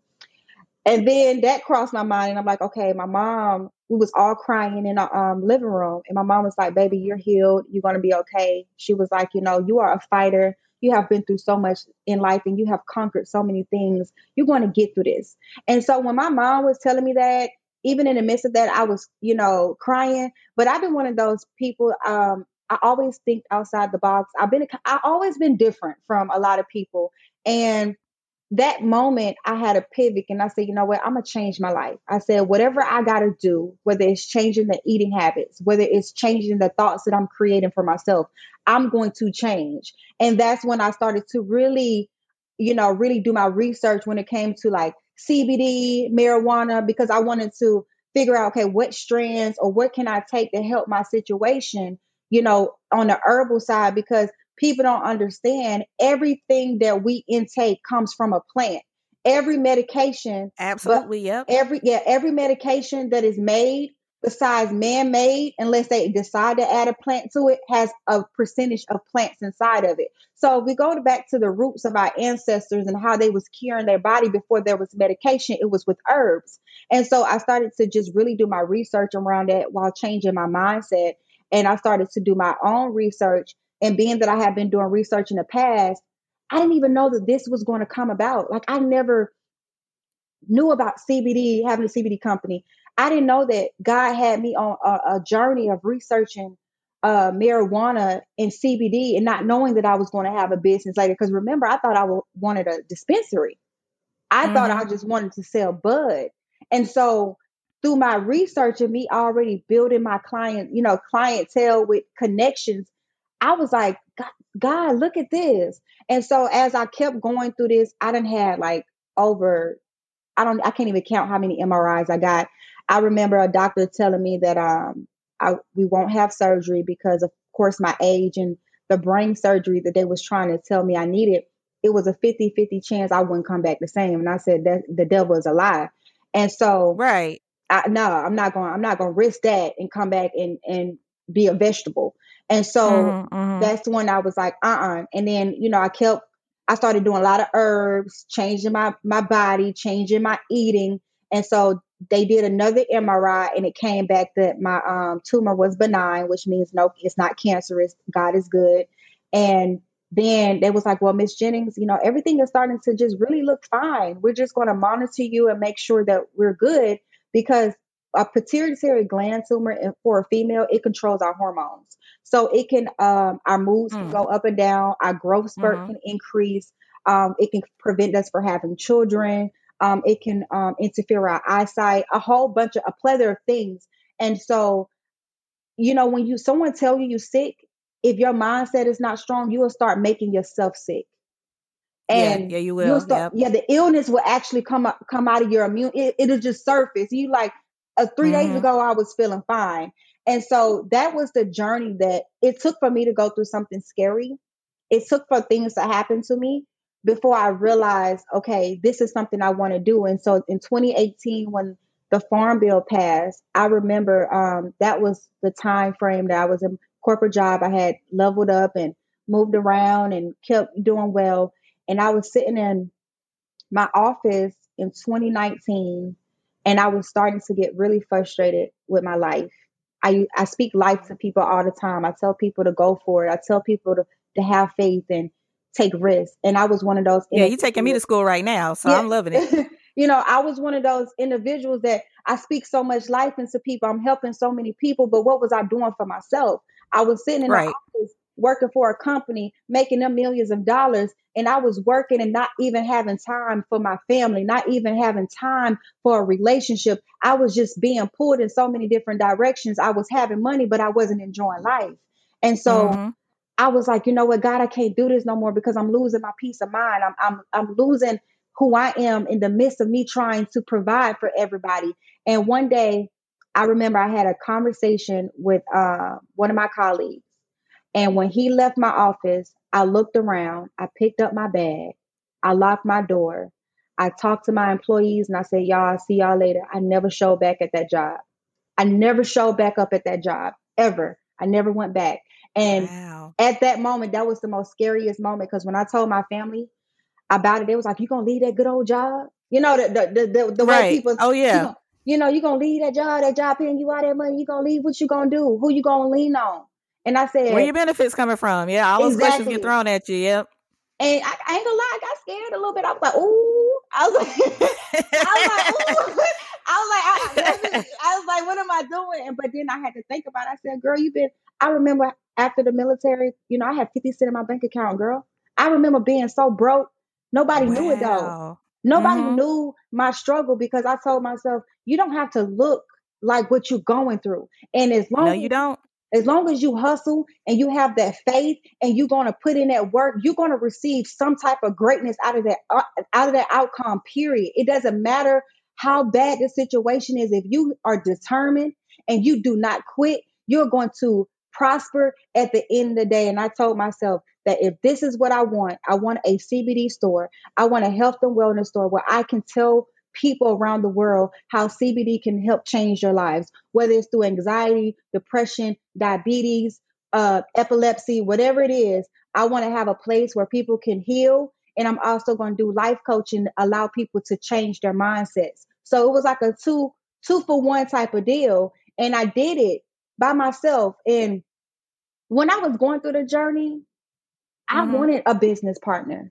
S5: And then that crossed my mind, and I'm like, okay, my mom, we was all crying in our um, living room, and my mom was like, baby, you're healed, you're gonna be okay. She was like, you know, you are a fighter. You have been through so much in life, and you have conquered so many things. You're going to get through this. And so when my mom was telling me that, even in the midst of that, I was, you know, crying. But I've been one of those people. Um, I always think outside the box. I've been, I always been different from a lot of people, and that moment I had a pivot and I said, you know what, I'm gonna change my life. I said, whatever I gotta do, whether it's changing the eating habits, whether it's changing the thoughts that I'm creating for myself, I'm going to change. And that's when I started to really, you know, really do my research when it came to like CBD, marijuana, because I wanted to figure out, okay, what strands or what can I take to help my situation, you know, on the herbal side, because people don't understand everything that we intake comes from a plant. Every medication,
S4: Absolutely. Yep.
S5: every yeah, every medication that is made besides man-made, unless they decide to add a plant to it, has a percentage of plants inside of it. So if we go back to the roots of our ancestors and how they was curing their body before there was medication, it was with herbs. And so I started to just really do my research around that while changing my mindset. And I started to do my own research and being that I had been doing research in the past, I didn't even know that this was going to come about. Like I never knew about CBD, having a CBD company. I didn't know that God had me on a, a journey of researching uh, marijuana and CBD and not knowing that I was going to have a business later. Because remember, I thought I w- wanted a dispensary. I mm-hmm. thought I just wanted to sell bud. And so through my research and me already building my client, you know, clientele with connections, I was like, God, look at this. And so as I kept going through this, I didn't have like over, I don't, I can't even count how many MRIs I got. I remember a doctor telling me that um, I, we won't have surgery because of course my age and the brain surgery that they was trying to tell me I needed. It was a 50 50 chance I wouldn't come back the same. And I said that the devil is a lie. And so,
S4: right.
S5: I, no, I'm not going, I'm not going to risk that and come back and, and be a vegetable. And so
S4: Mhm, mhm.
S5: that's when I was like, uh uh And then, you know, I kept, I started doing a lot of herbs, changing my, my body, changing my eating. And so they did another MRI and it came back that my um, tumor was benign, which means no, it's not cancerous. God is good. And then they was like, well, Miss Jennings, you know, everything is starting to just really look fine. We're just going to monitor you and make sure that we're good because a pituitary gland tumor for a female, it controls our hormones. So it can, um, our moods can
S4: Mm.
S5: go up and down, our growth spurt
S4: Mhm.
S5: can increase, um, it can prevent us from having children, um, it can um, interfere with our eyesight, a whole bunch of, a plethora of things. And so, you know, when you, someone tell you you're sick, if your mindset is not strong, you will start making yourself sick.
S4: Yeah,
S5: And
S4: yeah, you
S5: you'll start,
S4: Yep.
S5: yeah, the illness will actually come up, come out of your immune. It, it'll just surface. You like, uh, 3 days
S4: Mhm.
S5: ago, I was feeling fine. And so that was the journey that it took for me to go through something scary. It took for things to happen to me before I realized, okay, this is something I want to do. And so in 2018, when the farm bill passed, I remember um, that was the time frame that I was in corporate job. I had leveled up and moved around and kept doing well. And I was sitting in my office in 2019 and I was starting to get really frustrated with my life. I I speak life to people all the time. I tell people to go for it. I tell people to to have faith and take risks. And I was one of those.
S4: Yeah, you're taking me to school right now, so I'm loving it.
S5: you know, I was one of those individuals that I speak so much life into people. I'm helping so many people, but what was I doing for myself? I was sitting in
S4: Right.
S5: the office working for a company, making them millions of dollars, and I was working and not even having time for my family, not even having time for a relationship. I was just being pulled in so many different directions. I was having money, but I wasn't enjoying life. And so
S4: Mhm.
S5: I was like, you know what, God, I can't do this no more because I'm losing my peace of mind. I'm I'm I'm losing who I am in the midst of me trying to provide for everybody. And one day I remember I had a conversation with uh, one of my colleagues. And when he left my office, I looked around, I picked up my bag, I locked my door, I talked to my employees, and I said, Y'all, I'll see y'all later. I never showed back at that job. I never showed back up at that job ever. I never went back. And wow. at that moment, that was the most scariest moment because when I told my family about it, they was like, "You gonna leave that good old job?" You know, the the the, the, the right. way people.
S4: Oh yeah.
S5: You, know, you gonna leave that job, that job paying you all that money. You gonna leave? What you gonna do? Who you gonna lean on? And I said,
S4: where your benefits coming from? Yeah, all those exactly. questions get thrown at you. Yep.
S5: And I, I, ain't gonna lie, I got scared a little bit. I was like, ooh. I was like, I was like, ooh. I was like, I, I, was like, what am I doing? And but then I had to think about it. I said, girl, you've been. I remember after the military, you know, I had 50 cent in my bank account, girl. I remember being so broke. Nobody wow. knew it though. Nobody mm-hmm. knew my struggle because I told myself, you don't have to look like what you're going through. And as long
S4: no, you don't.
S5: As long as you hustle and you have that faith and you're going to put in that work, you're going to receive some type of greatness out of that uh, out of that outcome. Period. It doesn't matter how bad the situation is. If you are determined and you do not quit, you're going to prosper at the end of the day. And I told myself that if this is what I want, I want a CBD store, I want a health and wellness store where I can tell people around the world how CBD can help change their lives, whether it's through anxiety, depression, diabetes, uh, epilepsy, whatever it is. I want to have a place where people can heal. And I'm also going to do life coaching, allow people to change their mindsets. So it was like a two two for one type of deal. And I did it by myself. And when I was going through the journey, I mm-hmm. wanted a business partner.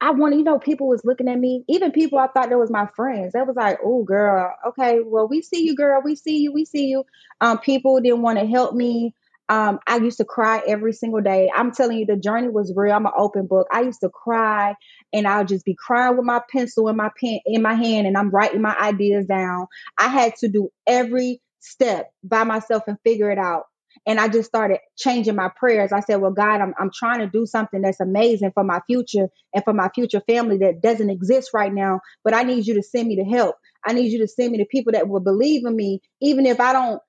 S5: I wanted, you know, people was looking at me, even people I thought that was my friends. That was like, oh, girl, okay, well, we see you, girl, we see you, we see you. Um, people didn't want to help me. Um, I used to cry every single day. I'm telling you, the journey was real. I'm an open book. I used to cry, and I'll just be crying with my pencil in my pen in my hand, and I'm writing my ideas down. I had to do every step by myself and figure it out. And I just started changing my prayers. I said, Well, God, I'm, I'm trying to do something that's amazing for my future and for my future family that doesn't exist right now. But I need you to send me the help. I need you to send me the people that will believe in me, even if I don't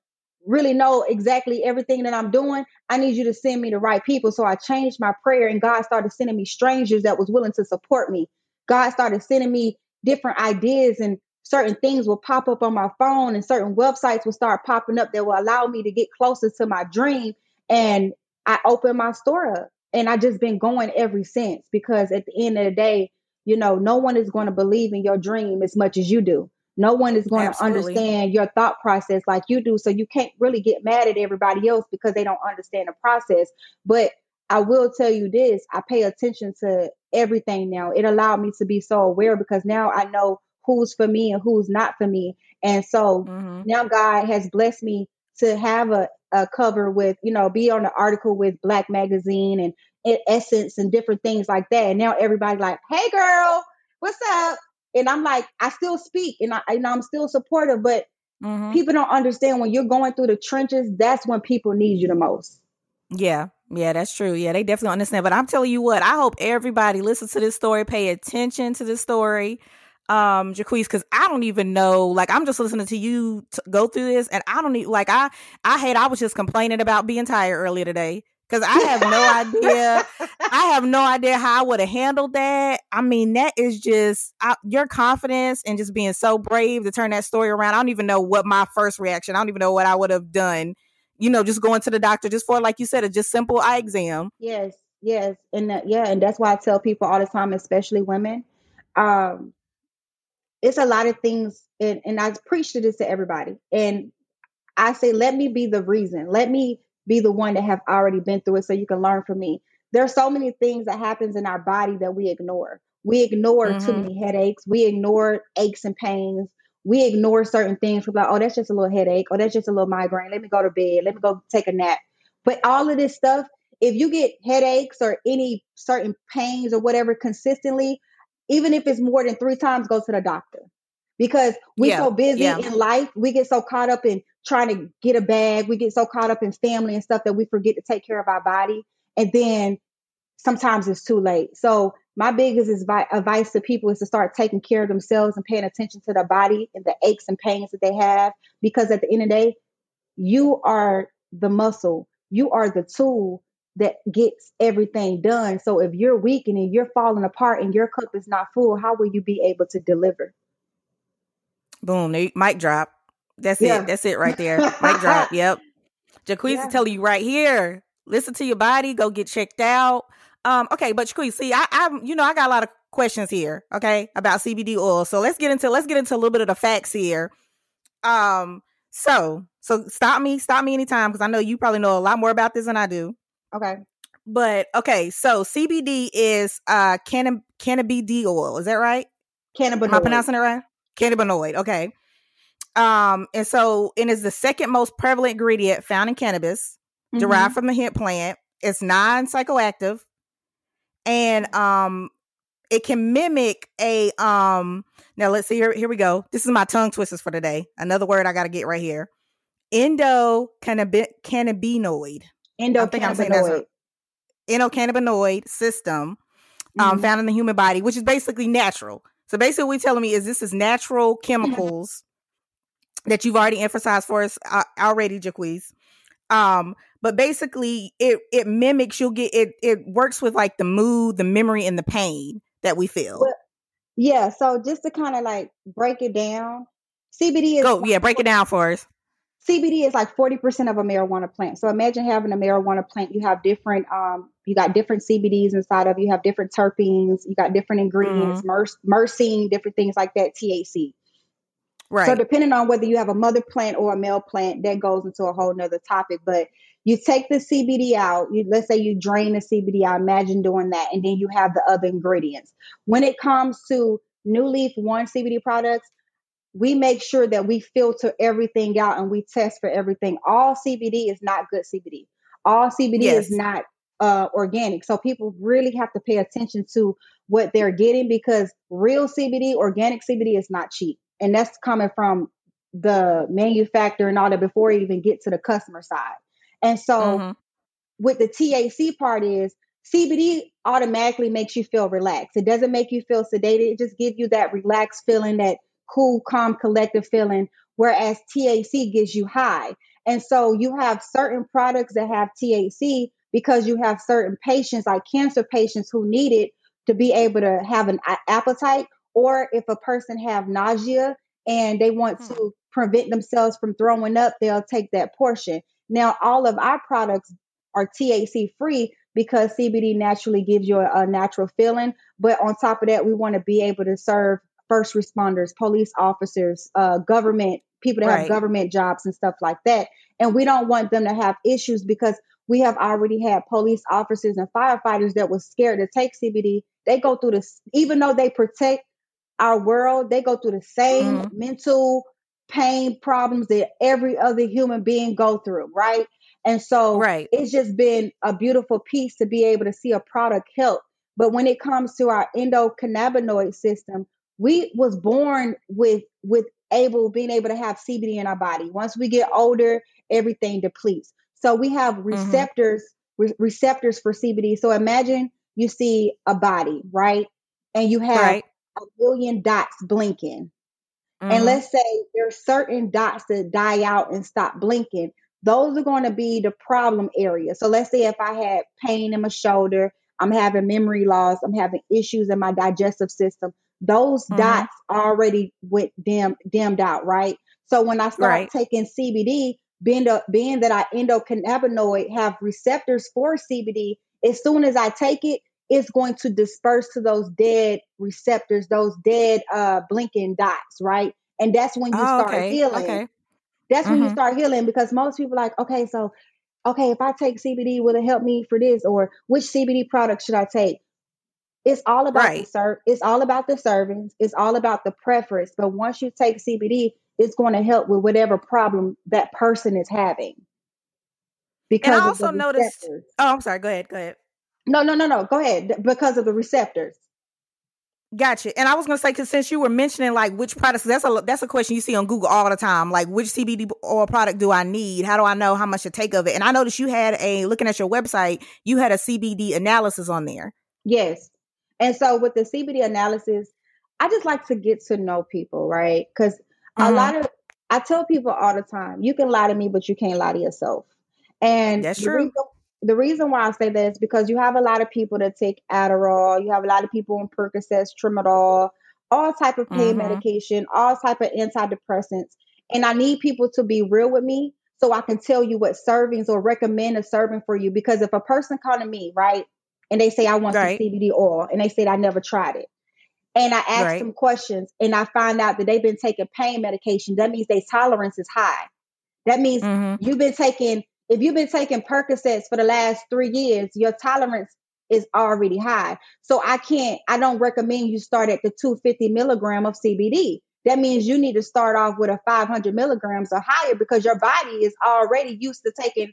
S5: really know exactly everything that I'm doing. I need you to send me the right people. So I changed my prayer, and God started sending me strangers that was willing to support me. God started sending me different ideas and certain things will pop up on my phone and certain websites will start popping up that will allow me to get closer to my dream. And I opened my store up and I just been going ever since because at the end of the day, you know, no one is going to believe in your dream as much as you do. No one is going Absolutely. to understand your thought process like you do. So you can't really get mad at everybody else because they don't understand the process. But I will tell you this I pay attention to everything now. It allowed me to be so aware because now I know who's for me and who's not for me. And so mm-hmm. now God has blessed me to have a, a cover with, you know, be on an article with Black Magazine and, and Essence and different things like that. And now everybody's like, hey, girl, what's up? And I'm like, I still speak and, I, and I'm still supportive, but mm-hmm. people don't understand when you're going through the trenches, that's when people need you the most.
S4: Yeah, yeah, that's true. Yeah, they definitely understand. But I'm telling you what, I hope everybody listens to this story, pay attention to this story um Jaquise because I don't even know like I'm just listening to you t- go through this and I don't need like I I hate I was just complaining about being tired earlier today because I have no idea I have no idea how I would have handled that. I mean that is just I, your confidence and just being so brave to turn that story around I don't even know what my first reaction I don't even know what I would have done you know just going to the doctor just for like you said a just simple eye exam.
S5: Yes yes and uh, yeah and that's why I tell people all the time especially women um it's a lot of things and, and I preach to this to everybody. And I say, let me be the reason. Let me be the one that have already been through it so you can learn from me. There are so many things that happens in our body that we ignore. We ignore mm-hmm. too many headaches. We ignore aches and pains. We ignore certain things. We're like, oh, that's just a little headache. Oh, that's just a little migraine. Let me go to bed. Let me go take a nap. But all of this stuff, if you get headaches or any certain pains or whatever consistently, even if it's more than three times, go to the doctor. Because we're yeah, so busy yeah. in life, we get so caught up in trying to get a bag, we get so caught up in family and stuff that we forget to take care of our body. And then sometimes it's too late. So my biggest advice to people is to start taking care of themselves and paying attention to their body and the aches and pains that they have. Because at the end of the day, you are the muscle, you are the tool that gets everything done. So if you're weak and you're falling apart and your cup is not full, how will you be able to deliver?
S4: Boom, mic drop. That's yeah. it. That's it right there. mic drop. Yep. Jaquise yeah. is telling you right here. Listen to your body. Go get checked out. Um, okay, but Jaquise, see, I, I, you know, I got a lot of questions here. Okay, about CBD oil. So let's get into let's get into a little bit of the facts here. Um, so so stop me, stop me anytime because I know you probably know a lot more about this than I do.
S5: Okay.
S4: But okay, so CBD is uh cannab- cannabis oil. Is that right?
S5: Cannabinoid.
S4: Am I pronouncing it right? Cannabinoid. Okay. Um, and so it is the second most prevalent ingredient found in cannabis, mm-hmm. derived from the hemp plant. It's non-psychoactive, and um, it can mimic a um. Now let's see here. Here we go. This is my tongue twisters for today. Another word I got to get right here. Endocannabinoid.
S5: Endocannabinoid.
S4: Endocannabinoid system um, mm-hmm. found in the human body, which is basically natural. So basically, what you're telling me is this is natural chemicals that you've already emphasized for us uh, already, Jaquise. Um, but basically, it it mimics. You'll get it. It works with like the mood, the memory, and the pain that we feel. Well,
S5: yeah. So just to kind of like break it down, CBD is.
S4: Go yeah, break it down for us.
S5: CBD is like 40% of a marijuana plant. So imagine having a marijuana plant. You have different, um, you got different CBDs inside of. You have different terpenes. You got different ingredients, mm-hmm. myrcene, different things like that. THC. Right. So depending on whether you have a mother plant or a male plant, that goes into a whole nother topic. But you take the CBD out. You let's say you drain the CBD out. Imagine doing that, and then you have the other ingredients. When it comes to New Leaf One CBD products, we make sure that we filter everything out and we test for everything. All CBD is not good CBD. All CBD yes. is not uh, organic. So people really have to pay attention to what they're getting because real CBD, organic CBD is not cheap and that's coming from the manufacturer and all that before you even get to the customer side. And so mm-hmm. with the TAC part is CBD automatically makes you feel relaxed. It doesn't make you feel sedated. It just gives you that relaxed feeling, that cool, calm, collective feeling. Whereas THC gives you high. And so you have certain products that have THC because you have certain patients, like cancer patients, who need it to be able to have an appetite or if a person have nausea and they want hmm. to prevent themselves from throwing up, they'll take that portion. Now, all of our products are THC free because CBD naturally gives you a, a natural feeling. But on top of that, we want to be able to serve first responders, police officers, uh, government people that right. have government jobs and stuff like that. And we don't want them to have issues because we have already had police officers and firefighters that were scared to take CBD. They go through this, even though they protect our world, they go through the same mm-hmm. mental pain problems that every other human being go through, right? And so right. it's just been a beautiful piece to be able to see a product help. But when it comes to our endocannabinoid system, we was born with with able being able to have CBD in our body. Once we get older, everything depletes. So we have mm-hmm. receptors mm-hmm. re- receptors for CBD. So imagine you see a body, right? And you have right a million dots blinking. Mm-hmm. And let's say there's certain dots that die out and stop blinking. Those are going to be the problem area. So let's say if I had pain in my shoulder, I'm having memory loss, I'm having issues in my digestive system. Those mm-hmm. dots already went dim, dimmed out, right? So when I start right. taking CBD, being, the, being that I endocannabinoid have receptors for CBD, as soon as I take it, it's going to disperse to those dead receptors, those dead uh, blinking dots, right? And that's when you oh, start okay. healing. Okay. That's mm-hmm. when you mm-hmm. start healing because most people like, okay, so okay, if I take CBD, will it help me for this? Or which CBD product should I take? It's all about right. the ser- it's all about the servings. It's all about the preference. But once you take CBD, it's going to help with whatever problem that person is having.
S4: Because and I also noticed. Oh, I'm sorry. Go ahead. Go ahead.
S5: No, no, no, no. Go ahead. Because of the receptors.
S4: Gotcha. And I was gonna say, because since you were mentioning like which products, that's a that's a question you see on Google all the time. Like, which CBD oil product do I need? How do I know how much to take of it? And I noticed you had a looking at your website, you had a CBD analysis on there.
S5: Yes. And so with the CBD analysis, I just like to get to know people, right? Because mm-hmm. a lot of I tell people all the time, you can lie to me, but you can't lie to yourself. And
S4: that's true.
S5: Reason, the reason why I say that is because you have a lot of people that take Adderall, you have a lot of people on Percocets, Tramadol, all type of pain mm-hmm. medication, all type of antidepressants. And I need people to be real with me so I can tell you what servings or recommend a serving for you. Because if a person come to me, right, and they say I want right. some CBD oil, and they said I never tried it, and I ask right. them questions, and I find out that they've been taking pain medication, that means their tolerance is high. That means mm-hmm. you've been taking if you've been taking Percocets for the last three years, your tolerance is already high. So I can't, I don't recommend you start at the 250 milligram of CBD. That means you need to start off with a 500 milligrams or higher because your body is already used to taking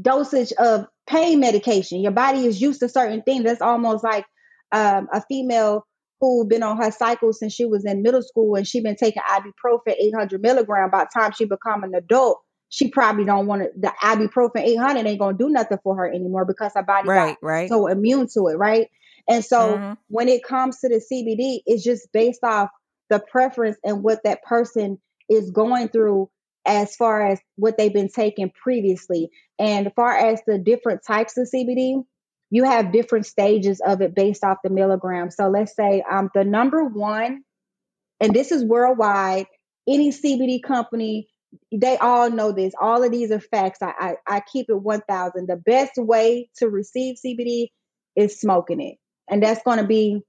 S5: dosage of pain medication. Your body is used to certain things. That's almost like um, a female who been on her cycle since she was in middle school and she been taking ibuprofen 800 milligram. By the time she become an adult, she probably don't want to the ibuprofen 800 ain't gonna do nothing for her anymore because her body
S4: right, right.
S5: so immune to it right and so mm-hmm. when it comes to the cbd it's just based off the preference and what that person is going through as far as what they've been taking previously and far as the different types of cbd you have different stages of it based off the milligram so let's say um, the number one and this is worldwide any cbd company they all know this. All of these are facts. I, I, I keep it 1000. The best way to receive CBD is smoking it. And that's going to be,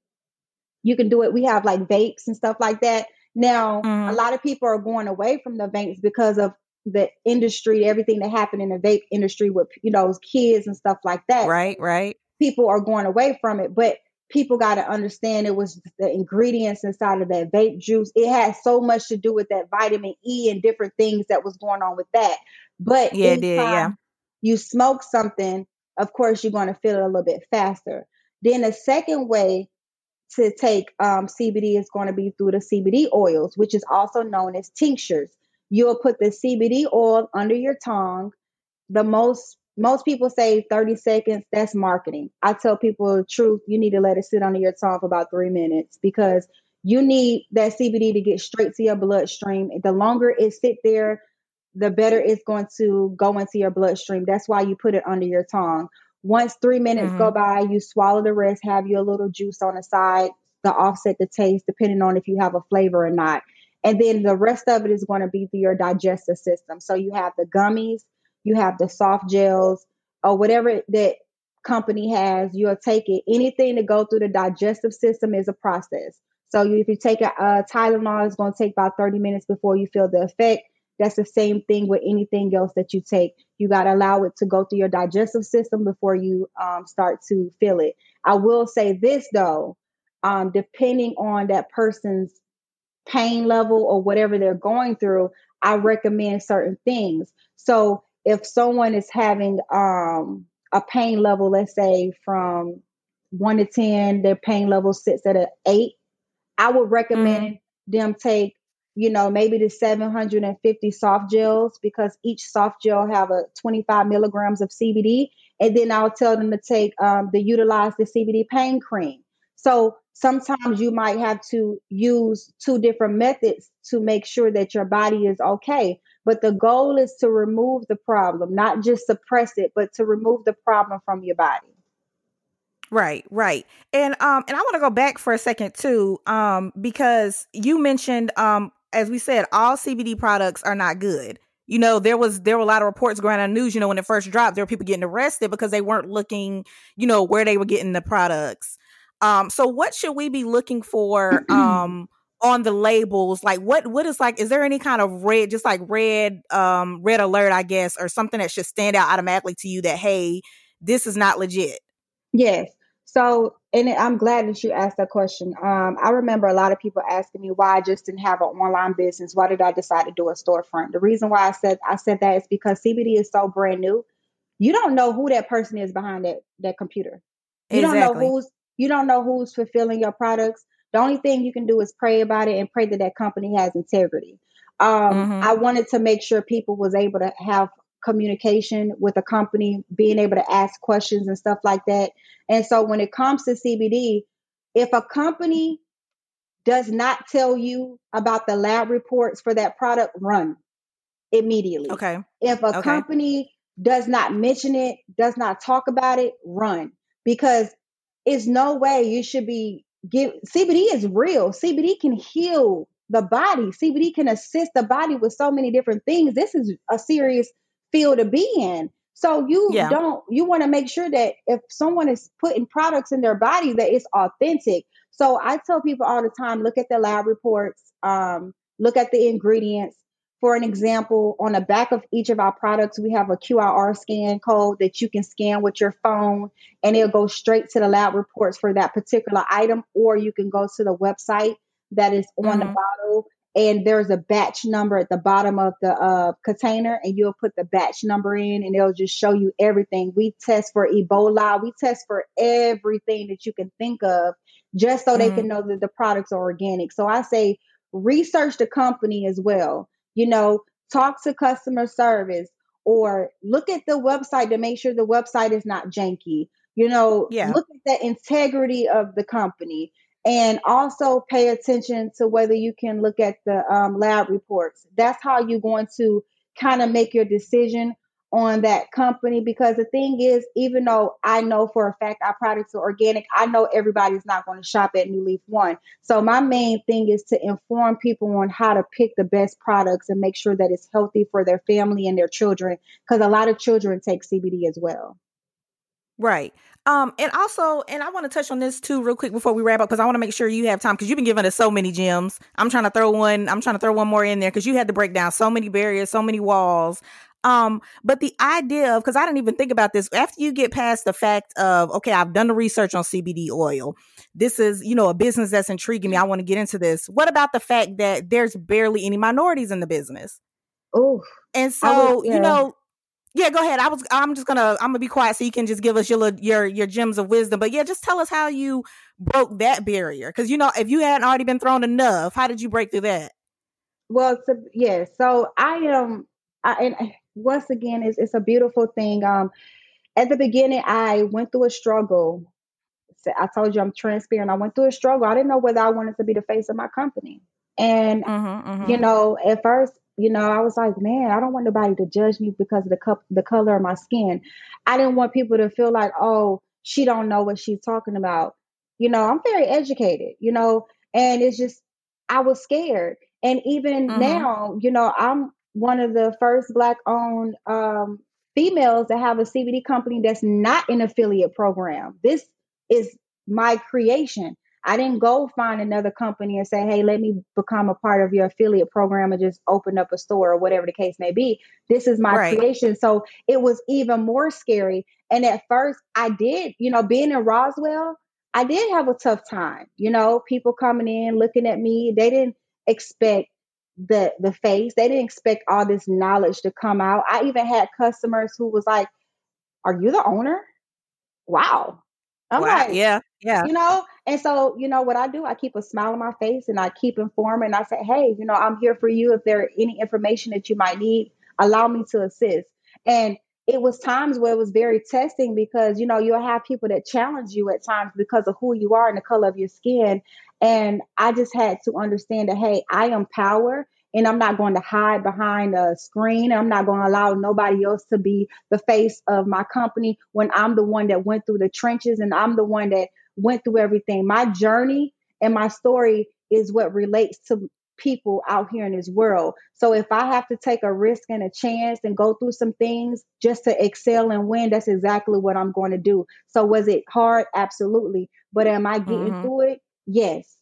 S5: you can do it. We have like vapes and stuff like that. Now, mm-hmm. a lot of people are going away from the vapes because of the industry, everything that happened in the vape industry with, you know, kids and stuff like that.
S4: Right, right.
S5: People are going away from it. But people got to understand it was the ingredients inside of that vape juice. It had so much to do with that vitamin E and different things that was going on with that. But
S4: yeah, it did, yeah.
S5: You smoke something, of course, you're going to feel it a little bit faster. Then the second way to take um, CBD is going to be through the CBD oils, which is also known as tinctures. You'll put the CBD oil under your tongue. The most most people say 30 seconds that's marketing i tell people the truth you need to let it sit under your tongue for about three minutes because you need that cbd to get straight to your bloodstream the longer it sit there the better it's going to go into your bloodstream that's why you put it under your tongue once three minutes mm-hmm. go by you swallow the rest have your little juice on the side to offset the taste depending on if you have a flavor or not and then the rest of it is going to be through your digestive system so you have the gummies you have the soft gels or whatever that company has, you'll take it. Anything to go through the digestive system is a process. So you, if you take a, a Tylenol, it's going to take about 30 minutes before you feel the effect. That's the same thing with anything else that you take. You got to allow it to go through your digestive system before you um, start to feel it. I will say this though, um, depending on that person's pain level or whatever they're going through, I recommend certain things. So if someone is having um, a pain level, let's say from one to 10, their pain level sits at an eight, I would recommend mm-hmm. them take, you know, maybe the 750 soft gels because each soft gel have a 25 milligrams of CBD. And then I'll tell them to take um, the utilize the CBD pain cream. So sometimes you might have to use two different methods to make sure that your body is okay. But the goal is to remove the problem, not just suppress it, but to remove the problem from your body.
S4: Right, right. And um and I want to go back for a second too um because you mentioned um as we said all CBD products are not good. You know, there was there were a lot of reports going on news, you know, when it first dropped, there were people getting arrested because they weren't looking, you know, where they were getting the products. Um so what should we be looking for um on the labels like what what is like is there any kind of red just like red um red alert i guess or something that should stand out automatically to you that hey this is not legit
S5: yes so and i'm glad that you asked that question um i remember a lot of people asking me why i just didn't have an online business why did i decide to do a storefront the reason why i said i said that is because cbd is so brand new you don't know who that person is behind that that computer you exactly. don't know who's you don't know who's fulfilling your products The only thing you can do is pray about it and pray that that company has integrity. Um, mm-hmm. I wanted to make sure people was able to have communication with a company, being able to ask questions and stuff like that. And so when it comes to CBD, if a company does not tell you about the lab reports for that product, run immediately.
S4: Okay.
S5: If a okay. company does not mention it, does not talk about it, run because it's no way you should be give CBD is real. CBD can heal the body. CBD can assist the body with so many different things. This is a serious field to be in. So you yeah. don't you want to make sure that if someone is putting products in their body that it's authentic. So I tell people all the time, look at the lab reports, um, look at the ingredients. For an example, on the back of each of our products, we have a QR scan code that you can scan with your phone and it'll go straight to the lab reports for that particular item, or you can go to the website that is on mm-hmm. the bottle and there's a batch number at the bottom of the uh, container and you'll put the batch number in and it'll just show you everything. We test for ebola. We test for everything that you can think of just so mm-hmm. they can know that the products are organic. So i say research the company as well. You know talk to customer service or look at the website to make sure the website is not janky. You know yeah. look at the integrity of the company and also pay attention to whether you can look at the um, lab reports. That's how you're going to kind of make your decision on that company because the thing is, even though I know for a fact our products are organic, I know everybody's not going to shop at New Leaf One. So my main thing is to inform people on how to pick the best products and make sure that it's healthy for their family and their children because a lot of children take CBD as well.
S4: Right. Um, and also, and I want to touch on this too, real quick before we wrap up, because I want to make sure you have time because you've been giving us so many gems. I'm trying to throw one. I'm trying to throw one more in there because you had to break down so many barriers, so many walls. Um, but the idea of because I didn't even think about this after you get past the fact of okay, I've done the research on CBD oil. This is you know a business that's intriguing me. I want to get into this. What about the fact that there's barely any minorities in the business?
S5: Oh,
S4: and so yeah. you know yeah, go ahead. I was. I'm just gonna. I'm gonna be quiet so you can just give us your your your gems of wisdom. But yeah, just tell us how you broke that barrier. Because you know, if you hadn't already been thrown enough, how did you break through that?
S5: Well, so, yeah. So I am. Um, I, and once again, it's it's a beautiful thing. Um, at the beginning, I went through a struggle. I told you I'm transparent. I went through a struggle. I didn't know whether I wanted to be the face of my company. And mm-hmm, mm-hmm. you know, at first you know, I was like, man, I don't want nobody to judge me because of the cup, the color of my skin. I didn't want people to feel like, oh, she don't know what she's talking about. You know, I'm very educated, you know, and it's just I was scared. And even mm-hmm. now, you know, I'm one of the first black owned um, females to have a CBD company that's not an affiliate program. This is my creation. I didn't go find another company and say, hey, let me become a part of your affiliate program and just open up a store or whatever the case may be. This is my right. creation. So it was even more scary. And at first, I did, you know, being in Roswell, I did have a tough time. You know, people coming in, looking at me, they didn't expect the the face. They didn't expect all this knowledge to come out. I even had customers who was like, "Are you the owner?" Wow. I'm wow. like,
S4: yeah, yeah.
S5: You know, and so, you know, what I do, I keep a smile on my face and I keep informing. I say, hey, you know, I'm here for you. If there are any information that you might need, allow me to assist. And it was times where it was very testing because, you know, you'll have people that challenge you at times because of who you are and the color of your skin. And I just had to understand that, hey, I am power and I'm not going to hide behind a screen. I'm not going to allow nobody else to be the face of my company when I'm the one that went through the trenches and I'm the one that went through everything. My journey and my story is what relates to people out here in this world. So if I have to take a risk and a chance and go through some things just to excel and win, that's exactly what I'm going to do. So was it hard? Absolutely. But am I getting mm-hmm. through it? Yes.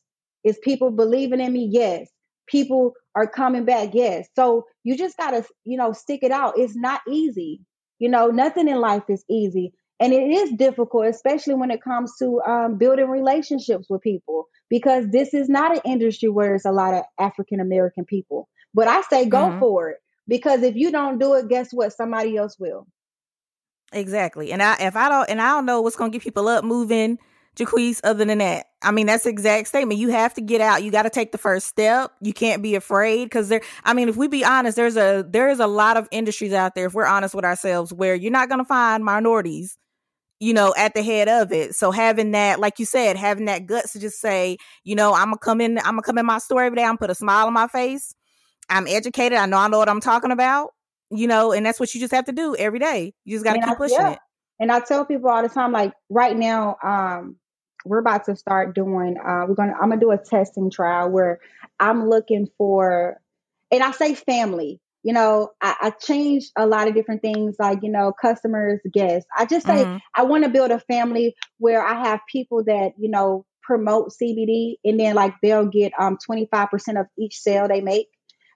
S5: Is people believing in me? Yes. People are coming back? Yes. So you just got to, you know, stick it out. It's not easy. You know, nothing in life is easy. And it is difficult, especially when it comes to um, building relationships with people, because this is not an industry where it's a lot of African American people. But I say go mm-hmm. for it because if you don't do it, guess what? Somebody else will.
S4: Exactly. And I if I don't and I don't know what's gonna get people up moving Jaquise, other than that. I mean, that's the exact statement. You have to get out. You got to take the first step. You can't be afraid because there. I mean, if we be honest, there's a there is a lot of industries out there. If we're honest with ourselves, where you're not going to find minorities, you know, at the head of it. So having that, like you said, having that guts to just say, you know, I'm gonna come in. I'm gonna come in my store every day. I'm put a smile on my face. I'm educated. I know I know what I'm talking about. You know, and that's what you just have to do every day. You just got to keep I, pushing yeah. it.
S5: And I tell people all the time, like right now, um, we're about to start doing uh, we're gonna i'm gonna do a testing trial where i'm looking for and i say family you know i, I change a lot of different things like you know customers guests. I just say mm-hmm. i want to build a family where i have people that you know promote cbd and then like they'll get um 25% of each sale they make.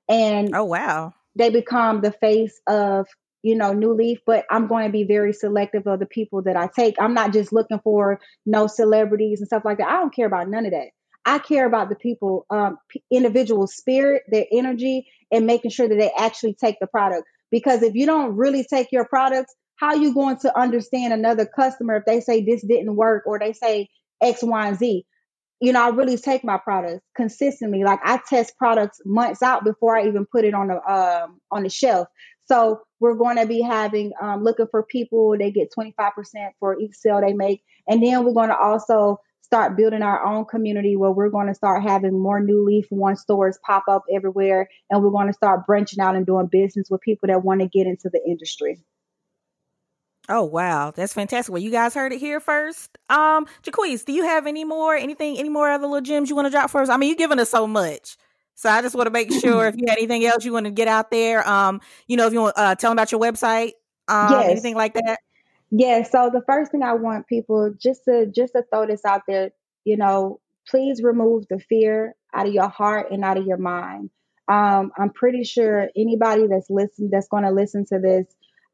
S5: And
S4: oh wow.
S5: they become the face of you know, New Leaf, but I'm going to be very selective of the people that I take. I'm not just looking for no celebrities and stuff like that. I don't care about none of that. I care about the people, um, individual spirit, their energy, and making sure that they actually take the product. Because if you don't really take your products, how are you going to understand another customer if they say this didn't work or they say X, Y, and Z? You know, I really take my products consistently. Like I test products months out before I even put it on the um, on the shelf. So we're going to be having um, looking for people. They get 25% for each sale they make. And then we're going to also start building our own community where we're going to start having more new leaf one stores pop up everywhere. And we're going to start branching out and doing business with people that want to get into the industry.
S4: Oh wow, that's fantastic. Well, you guys heard it here first. Um, Jaquise, do you have any more anything, any more other little gems you want to drop for us? I mean, you've given us so much. So I just want to make sure if you had anything else you want to get out there, um, you know, if you want uh tell them about your website, um, yes. anything like that.
S5: Yeah. So the first thing I want people just to just to throw this out there, you know, please remove the fear out of your heart and out of your mind. Um, I'm pretty sure anybody that's listening that's going to listen to this,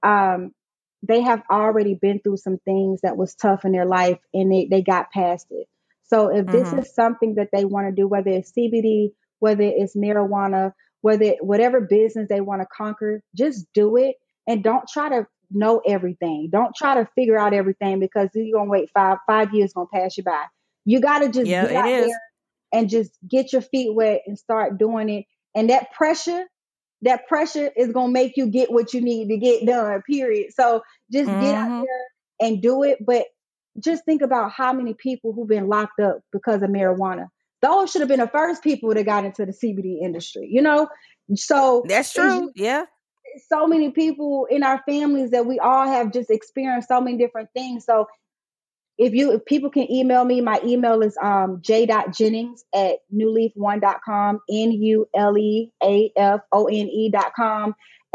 S5: um, they have already been through some things that was tough in their life and they, they got past it. So if mm-hmm. this is something that they want to do, whether it's CBD, whether it's marijuana, whether whatever business they want to conquer, just do it and don't try to know everything. Don't try to figure out everything because you're gonna wait five five years gonna pass you by. You gotta just yeah, get out is. there and just get your feet wet and start doing it. And that pressure, that pressure is gonna make you get what you need to get done. Period. So just mm-hmm. get out mm-hmm. there and do it. But just think about how many people who've been locked up because of marijuana those should have been the first people that got into the CBD industry, you know? So
S4: that's true. Yeah.
S5: So many people in our families that we all have just experienced so many different things. So if you if people can email me, my email is um j.jennings at nuleaf1.com, N-U-L-E-A-F-O-N-E.com.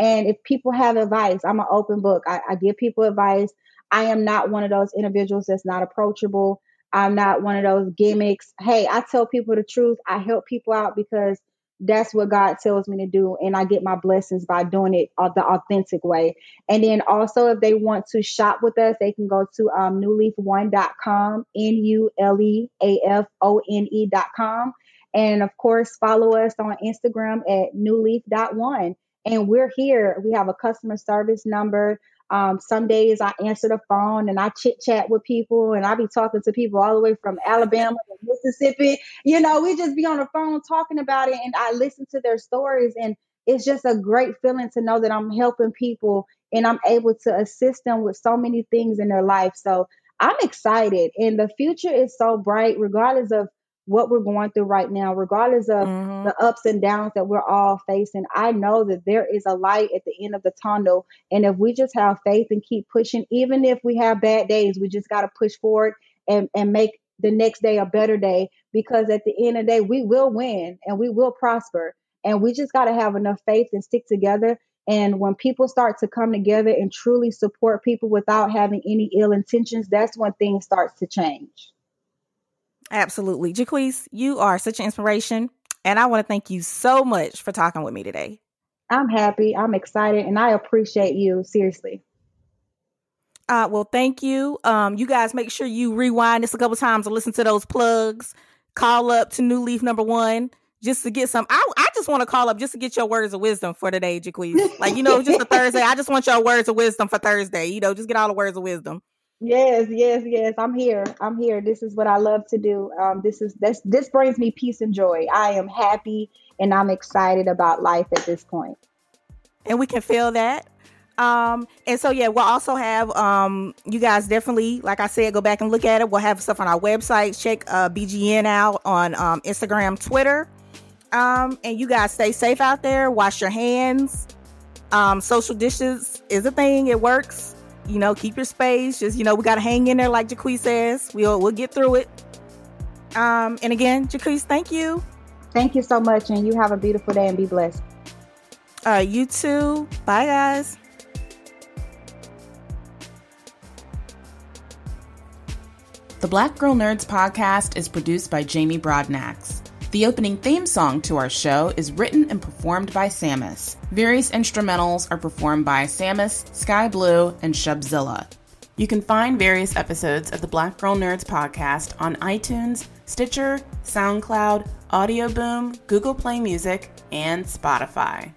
S5: And if people have advice, I'm an open book. I, I give people advice. I am not one of those individuals that's not approachable. I'm not one of those gimmicks. Hey, I tell people the truth. I help people out because that's what God tells me to do. And I get my blessings by doing it the authentic way. And then also, if they want to shop with us, they can go to um, nuleaf1.com, N U L E A F O N E.com. And of course, follow us on Instagram at newleaf.one. And we're here. We have a customer service number. Um, some days I answer the phone and I chit chat with people and I be talking to people all the way from Alabama to Mississippi. You know, we just be on the phone talking about it and I listen to their stories and it's just a great feeling to know that I'm helping people and I'm able to assist them with so many things in their life. So I'm excited and the future is so bright regardless of what we're going through right now, regardless of mm-hmm. the ups and downs that we're all facing, I know that there is a light at the end of the tunnel. And if we just have faith and keep pushing, even if we have bad days, we just got to push forward and, and make the next day a better day because at the end of the day, we will win and we will prosper. And we just got to have enough faith and stick together. And when people start to come together and truly support people without having any ill intentions, that's when things starts to change.
S4: Absolutely. Jaquise, you are such an inspiration. And I want to thank you so much for talking with me today.
S5: I'm happy. I'm excited. And I appreciate you. Seriously.
S4: Uh, well, thank you. Um, you guys make sure you rewind this a couple times and listen to those plugs. Call up to New Leaf number one just to get some. I, I just want to call up just to get your words of wisdom for today, Jaquise. Like, you know, just a Thursday. I just want your words of wisdom for Thursday. You know, just get all the words of wisdom.
S5: Yes, yes, yes. I'm here. I'm here. This is what I love to do. Um, this is this this brings me peace and joy. I am happy and I'm excited about life at this point.
S4: And we can feel that. Um, and so yeah, we'll also have um you guys definitely, like I said, go back and look at it. We'll have stuff on our website. Check uh BGN out on um Instagram, Twitter. Um, and you guys stay safe out there, wash your hands. Um, social dishes is a thing, it works you know, keep your space. Just, you know, we got to hang in there, like Jaquise says. We'll, we'll get through it. Um, and again, Jaquise, thank you.
S5: Thank you so much. And you have a beautiful day and be blessed.
S4: Uh, you too. Bye, guys.
S2: The Black Girl Nerds podcast is produced by Jamie Broadnax. The opening theme song to our show is written and performed by Samus. Various instrumentals are performed by Samus, Sky Blue, and Shubzilla. You can find various episodes of the Black Girl Nerds podcast on iTunes, Stitcher, SoundCloud, Audio Boom, Google Play Music, and Spotify.